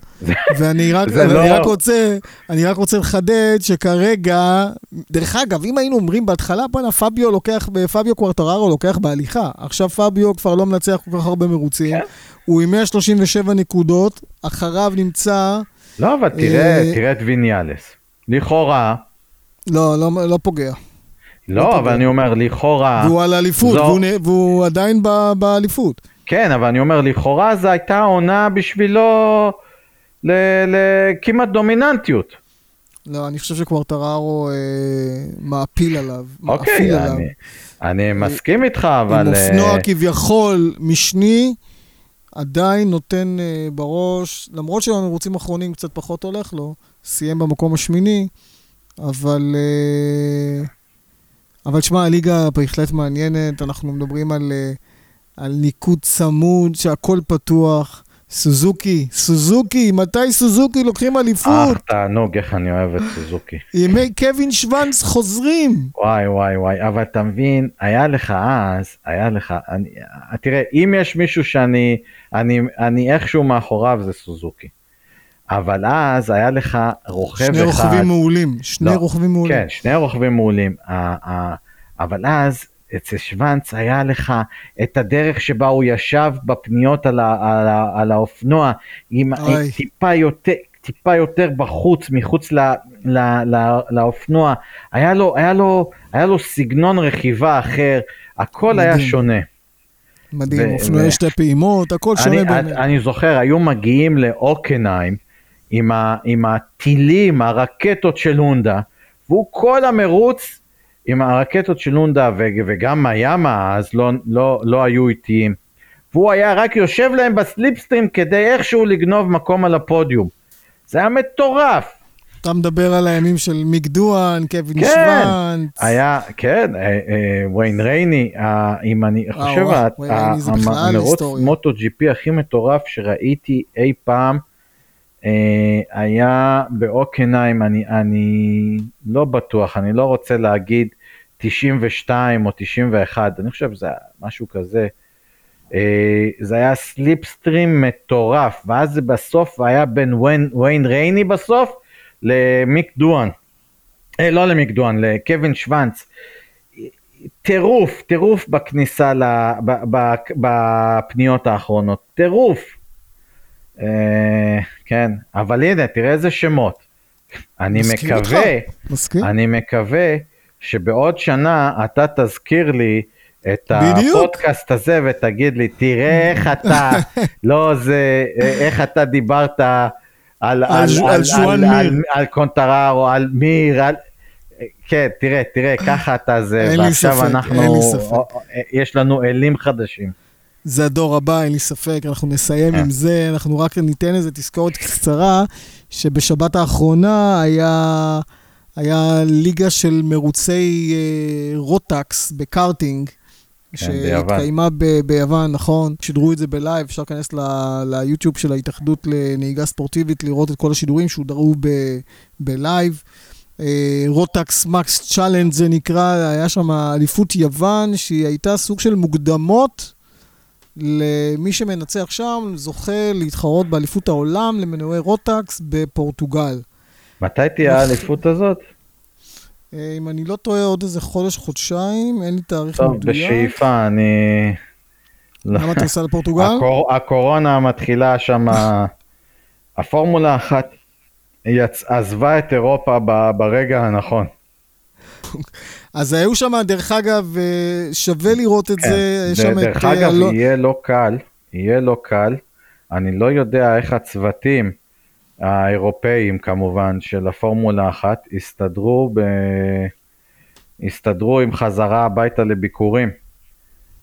[SPEAKER 2] ואני רק,
[SPEAKER 3] לא-
[SPEAKER 2] אני רק רוצה, אני רק רוצה לחדד שכרגע, דרך אגב, אם היינו אומרים בהתחלה, בואנה, פביו לוקח, פביו קוורטררו לוקח בהליכה. עכשיו פביו כבר לא מנצח כל כך הרבה מרוצים. הוא עם 137 נקודות, אחריו נמצא,
[SPEAKER 3] לא, אבל תראה,
[SPEAKER 2] אה,
[SPEAKER 3] תראה את ויניאלס. לכאורה,
[SPEAKER 2] לא, לא, לא פוגע.
[SPEAKER 3] לא,
[SPEAKER 2] פוגע.
[SPEAKER 3] אבל אני אומר, לכאורה,
[SPEAKER 2] והוא על אליפות,
[SPEAKER 3] זו-
[SPEAKER 2] והוא, והוא עדיין ב- באליפות.
[SPEAKER 3] כן, אבל אני אומר, לכאורה זו הייתה עונה בשבילו לכמעט דומיננטיות.
[SPEAKER 2] לא, אני חושב שקוורטררו אה, מעפיל עליו.
[SPEAKER 3] אוקיי,
[SPEAKER 2] מעפיל עליו.
[SPEAKER 3] אני, אני מסכים איתך,
[SPEAKER 2] עם
[SPEAKER 3] אבל...
[SPEAKER 2] אופנוע
[SPEAKER 3] אה,
[SPEAKER 2] כביכול משני, עדיין נותן אה, בראש, למרות שבמרוצים האחרונים קצת פחות הולך לו, סיים במקום השמיני, אבל... אה, אבל שמע, הליגה בהחלט מעניינת, אנחנו מדברים על, אה, על ניקוד צמוד, שהכל פתוח. סוזוקי, סוזוקי, מתי סוזוקי לוקחים אליפות?
[SPEAKER 3] אך, תענוג, איך אני אוהב את סוזוקי.
[SPEAKER 2] ימי קווין שוונץ חוזרים.
[SPEAKER 3] וואי, וואי, וואי, אבל אתה מבין, היה לך אז, היה לך, אני, תראה, אם יש מישהו שאני, אני, אני איכשהו מאחוריו זה סוזוקי. אבל אז היה לך רוכב
[SPEAKER 2] שני
[SPEAKER 3] אחד,
[SPEAKER 2] רוכבים מעולים, שני
[SPEAKER 3] לא,
[SPEAKER 2] רוכבים מעולים.
[SPEAKER 3] כן, שני רוכבים מעולים, אבל אז אצל שוונץ היה לך את הדרך שבה הוא ישב בפניות על, ה, על, ה, על האופנוע, עם, עם. טיפה יותר... טיפה יותר בחוץ, מחוץ ל, ל, ל, לאופנוע, היה לו, היה, לו, היה לו סגנון רכיבה אחר, הכל היה
[SPEAKER 2] מדהים.
[SPEAKER 3] שונה.
[SPEAKER 2] מדהים,
[SPEAKER 3] ו-
[SPEAKER 2] אופנועי
[SPEAKER 3] ו-
[SPEAKER 2] שתי פעימות, הכל
[SPEAKER 3] אני,
[SPEAKER 2] שונה באמת.
[SPEAKER 3] אני זוכר, היו מגיעים לאוקנהיים עם, ה, עם הטילים, הרקטות של הונדה, והוא כל המרוץ עם הרקטות של הונדה ו, וגם היאמה אז לא, לא, לא היו איטיים. והוא היה רק יושב להם בסליפסטרים כדי איכשהו לגנוב מקום על הפודיום. זה היה מטורף.
[SPEAKER 2] אתה מדבר על הימים של מיק דואן, קווין
[SPEAKER 3] כן,
[SPEAKER 2] שוונץ.
[SPEAKER 3] היה, כן, אה, אה, ויין רייני, אה, אם אני חושב,
[SPEAKER 2] וואו,
[SPEAKER 3] ה-
[SPEAKER 2] ויין רייני זה בכלל
[SPEAKER 3] המרוץ. מוטו ג'י פי הכי מטורף שראיתי אי פעם, אה, היה באוקנהיים, אני, אני לא בטוח, אני לא רוצה להגיד 92 או 91, אני חושב שזה משהו כזה. אה, זה היה סליפסטרים מטורף, ואז זה בסוף היה בין ויין, ויין רייני בסוף למיק דואן. אה, לא למיק דואן, לקווין שוונץ. טירוף, טירוף בכניסה, ל, בפניות האחרונות, טירוף. אה, כן, אבל הנה, תראה איזה שמות. אני מקווה.
[SPEAKER 2] מסכים?
[SPEAKER 3] אני מקווה שבעוד שנה אתה תזכיר לי את
[SPEAKER 2] בדיוק.
[SPEAKER 3] הפודקאסט הזה ותגיד לי, תראה איך אתה, לא זה, איך אתה דיברת על,
[SPEAKER 2] על ש- על מיר.
[SPEAKER 3] על, על קונטררו, על מיר, על... כן, תראה, תראה, ככה אתה זה, ועכשיו
[SPEAKER 2] ספק,
[SPEAKER 3] אנחנו. או- או- יש לנו אלים חדשים.
[SPEAKER 2] זה הדור הבא, אין לי ספק, אנחנו נסיים
[SPEAKER 3] אה.
[SPEAKER 2] עם זה, אנחנו רק ניתן איזה תזכורת קצרה, שבשבת האחרונה היה, היה ליגה של מרוצי אה, רוטקס בקארטינג.
[SPEAKER 3] כן.
[SPEAKER 2] שהתקיימה ב- ביוון, נכון, שידרו את זה ב live, אפשר להיכנס ל- ליוטיוב של ההתאחדות לנהיגה ספורטיבית, לראות את כל השידורים שודרו ב- ב live. אה, Rotax Max Challenge זה נקרא, היה שם אליפות יוון, שהיא הייתה סוג של מוקדמות למי שמנצח שם, זוכה להתחרות באליפות העולם למנועי רוטקס בפורטוגל.
[SPEAKER 3] מתי תהיה האליפות הזאת?
[SPEAKER 2] אה, אם אני לא טועה, עוד איזה חודש, חודשיים, אין לי תאריך
[SPEAKER 3] טוב,
[SPEAKER 2] מדויק.
[SPEAKER 3] בשאיפה, אני...
[SPEAKER 2] למה אתה נוסע לפורטוגל?
[SPEAKER 3] הקור... הקורונה מתחילה שם, הפורמולה אחת יצ... עזבה את אירופה ב... ברגע הנכון.
[SPEAKER 2] אז היו שם, דרך אגב, אה, שווה לראות את
[SPEAKER 3] כן.
[SPEAKER 2] זה. שם
[SPEAKER 3] דרך
[SPEAKER 2] את, אה,
[SPEAKER 3] אגב,
[SPEAKER 2] אלון-
[SPEAKER 3] יהיה לא קל, יהיה לא קל. אני לא יודע איך הצוותים האירופאים כמובן של הפורמולה אחת הסתדרו, ב... הסתדרו עם חזרה הביתה לביקורים.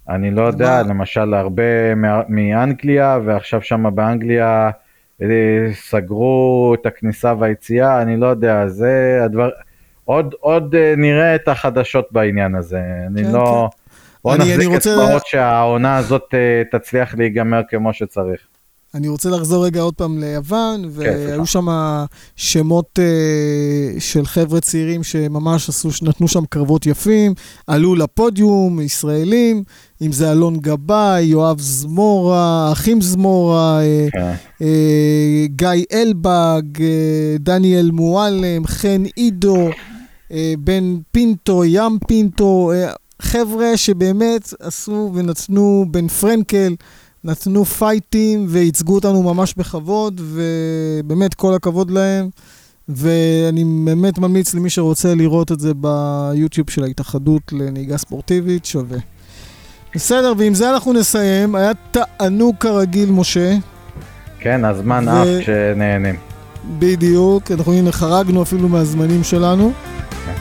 [SPEAKER 3] אני לא יודע,
[SPEAKER 2] מה?
[SPEAKER 3] למשל הרבה מאנגליה, ועכשיו שם באנגליה סגרו את הכניסה והיציאה, אני לא יודע, זה הדבר... עוד, עוד אה, נראה את החדשות בעניין הזה, אני
[SPEAKER 2] כן,
[SPEAKER 3] לא... בוא
[SPEAKER 2] אני- אני
[SPEAKER 3] נחזיק
[SPEAKER 2] רוצה-
[SPEAKER 3] אצבעות שהעונה הזאת אה, תצליח להיגמר כמו שצריך.
[SPEAKER 2] אני רוצה לחזור רגע עוד פעם ליוון, והיו
[SPEAKER 3] סליחה.
[SPEAKER 2] שם שמות אה, של חבר'ה צעירים שממש עשו, נתנו שם קרבות יפים, עלו לפודיום, ישראלים, אם זה אלון גבאי, יואב זמורה, אחים זמורה, אה,
[SPEAKER 3] כן.
[SPEAKER 2] אה, גיא אלבג, דניאל מועלם, חן עידו, אה, בן פינטו, ים פינטו, אה, חבר'ה שבאמת עשו ונתנו, בן פרנקל, נתנו פייטים וייצגו אותנו ממש בכבוד, ובאמת כל הכבוד להם. ואני באמת ממליץ למי שרוצה לראות את זה ביוטיוב של ההתאחדות לנהיגה ספורטיבית, שווה. בסדר, ועם זה אנחנו נסיים. היה תענוג כרגיל, משה.
[SPEAKER 3] כן, הזמן
[SPEAKER 2] ו-
[SPEAKER 3] עף כשנהנים.
[SPEAKER 2] בדיוק, אנחנו הנה חרגנו אפילו מהזמנים שלנו.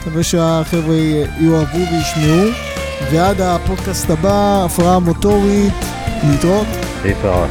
[SPEAKER 2] מקווה שהחבר'ה יאהבו וישמעו. ועד הפודקאסט הבא, הפרעה מוטורית, להתראות.
[SPEAKER 3] להתראות.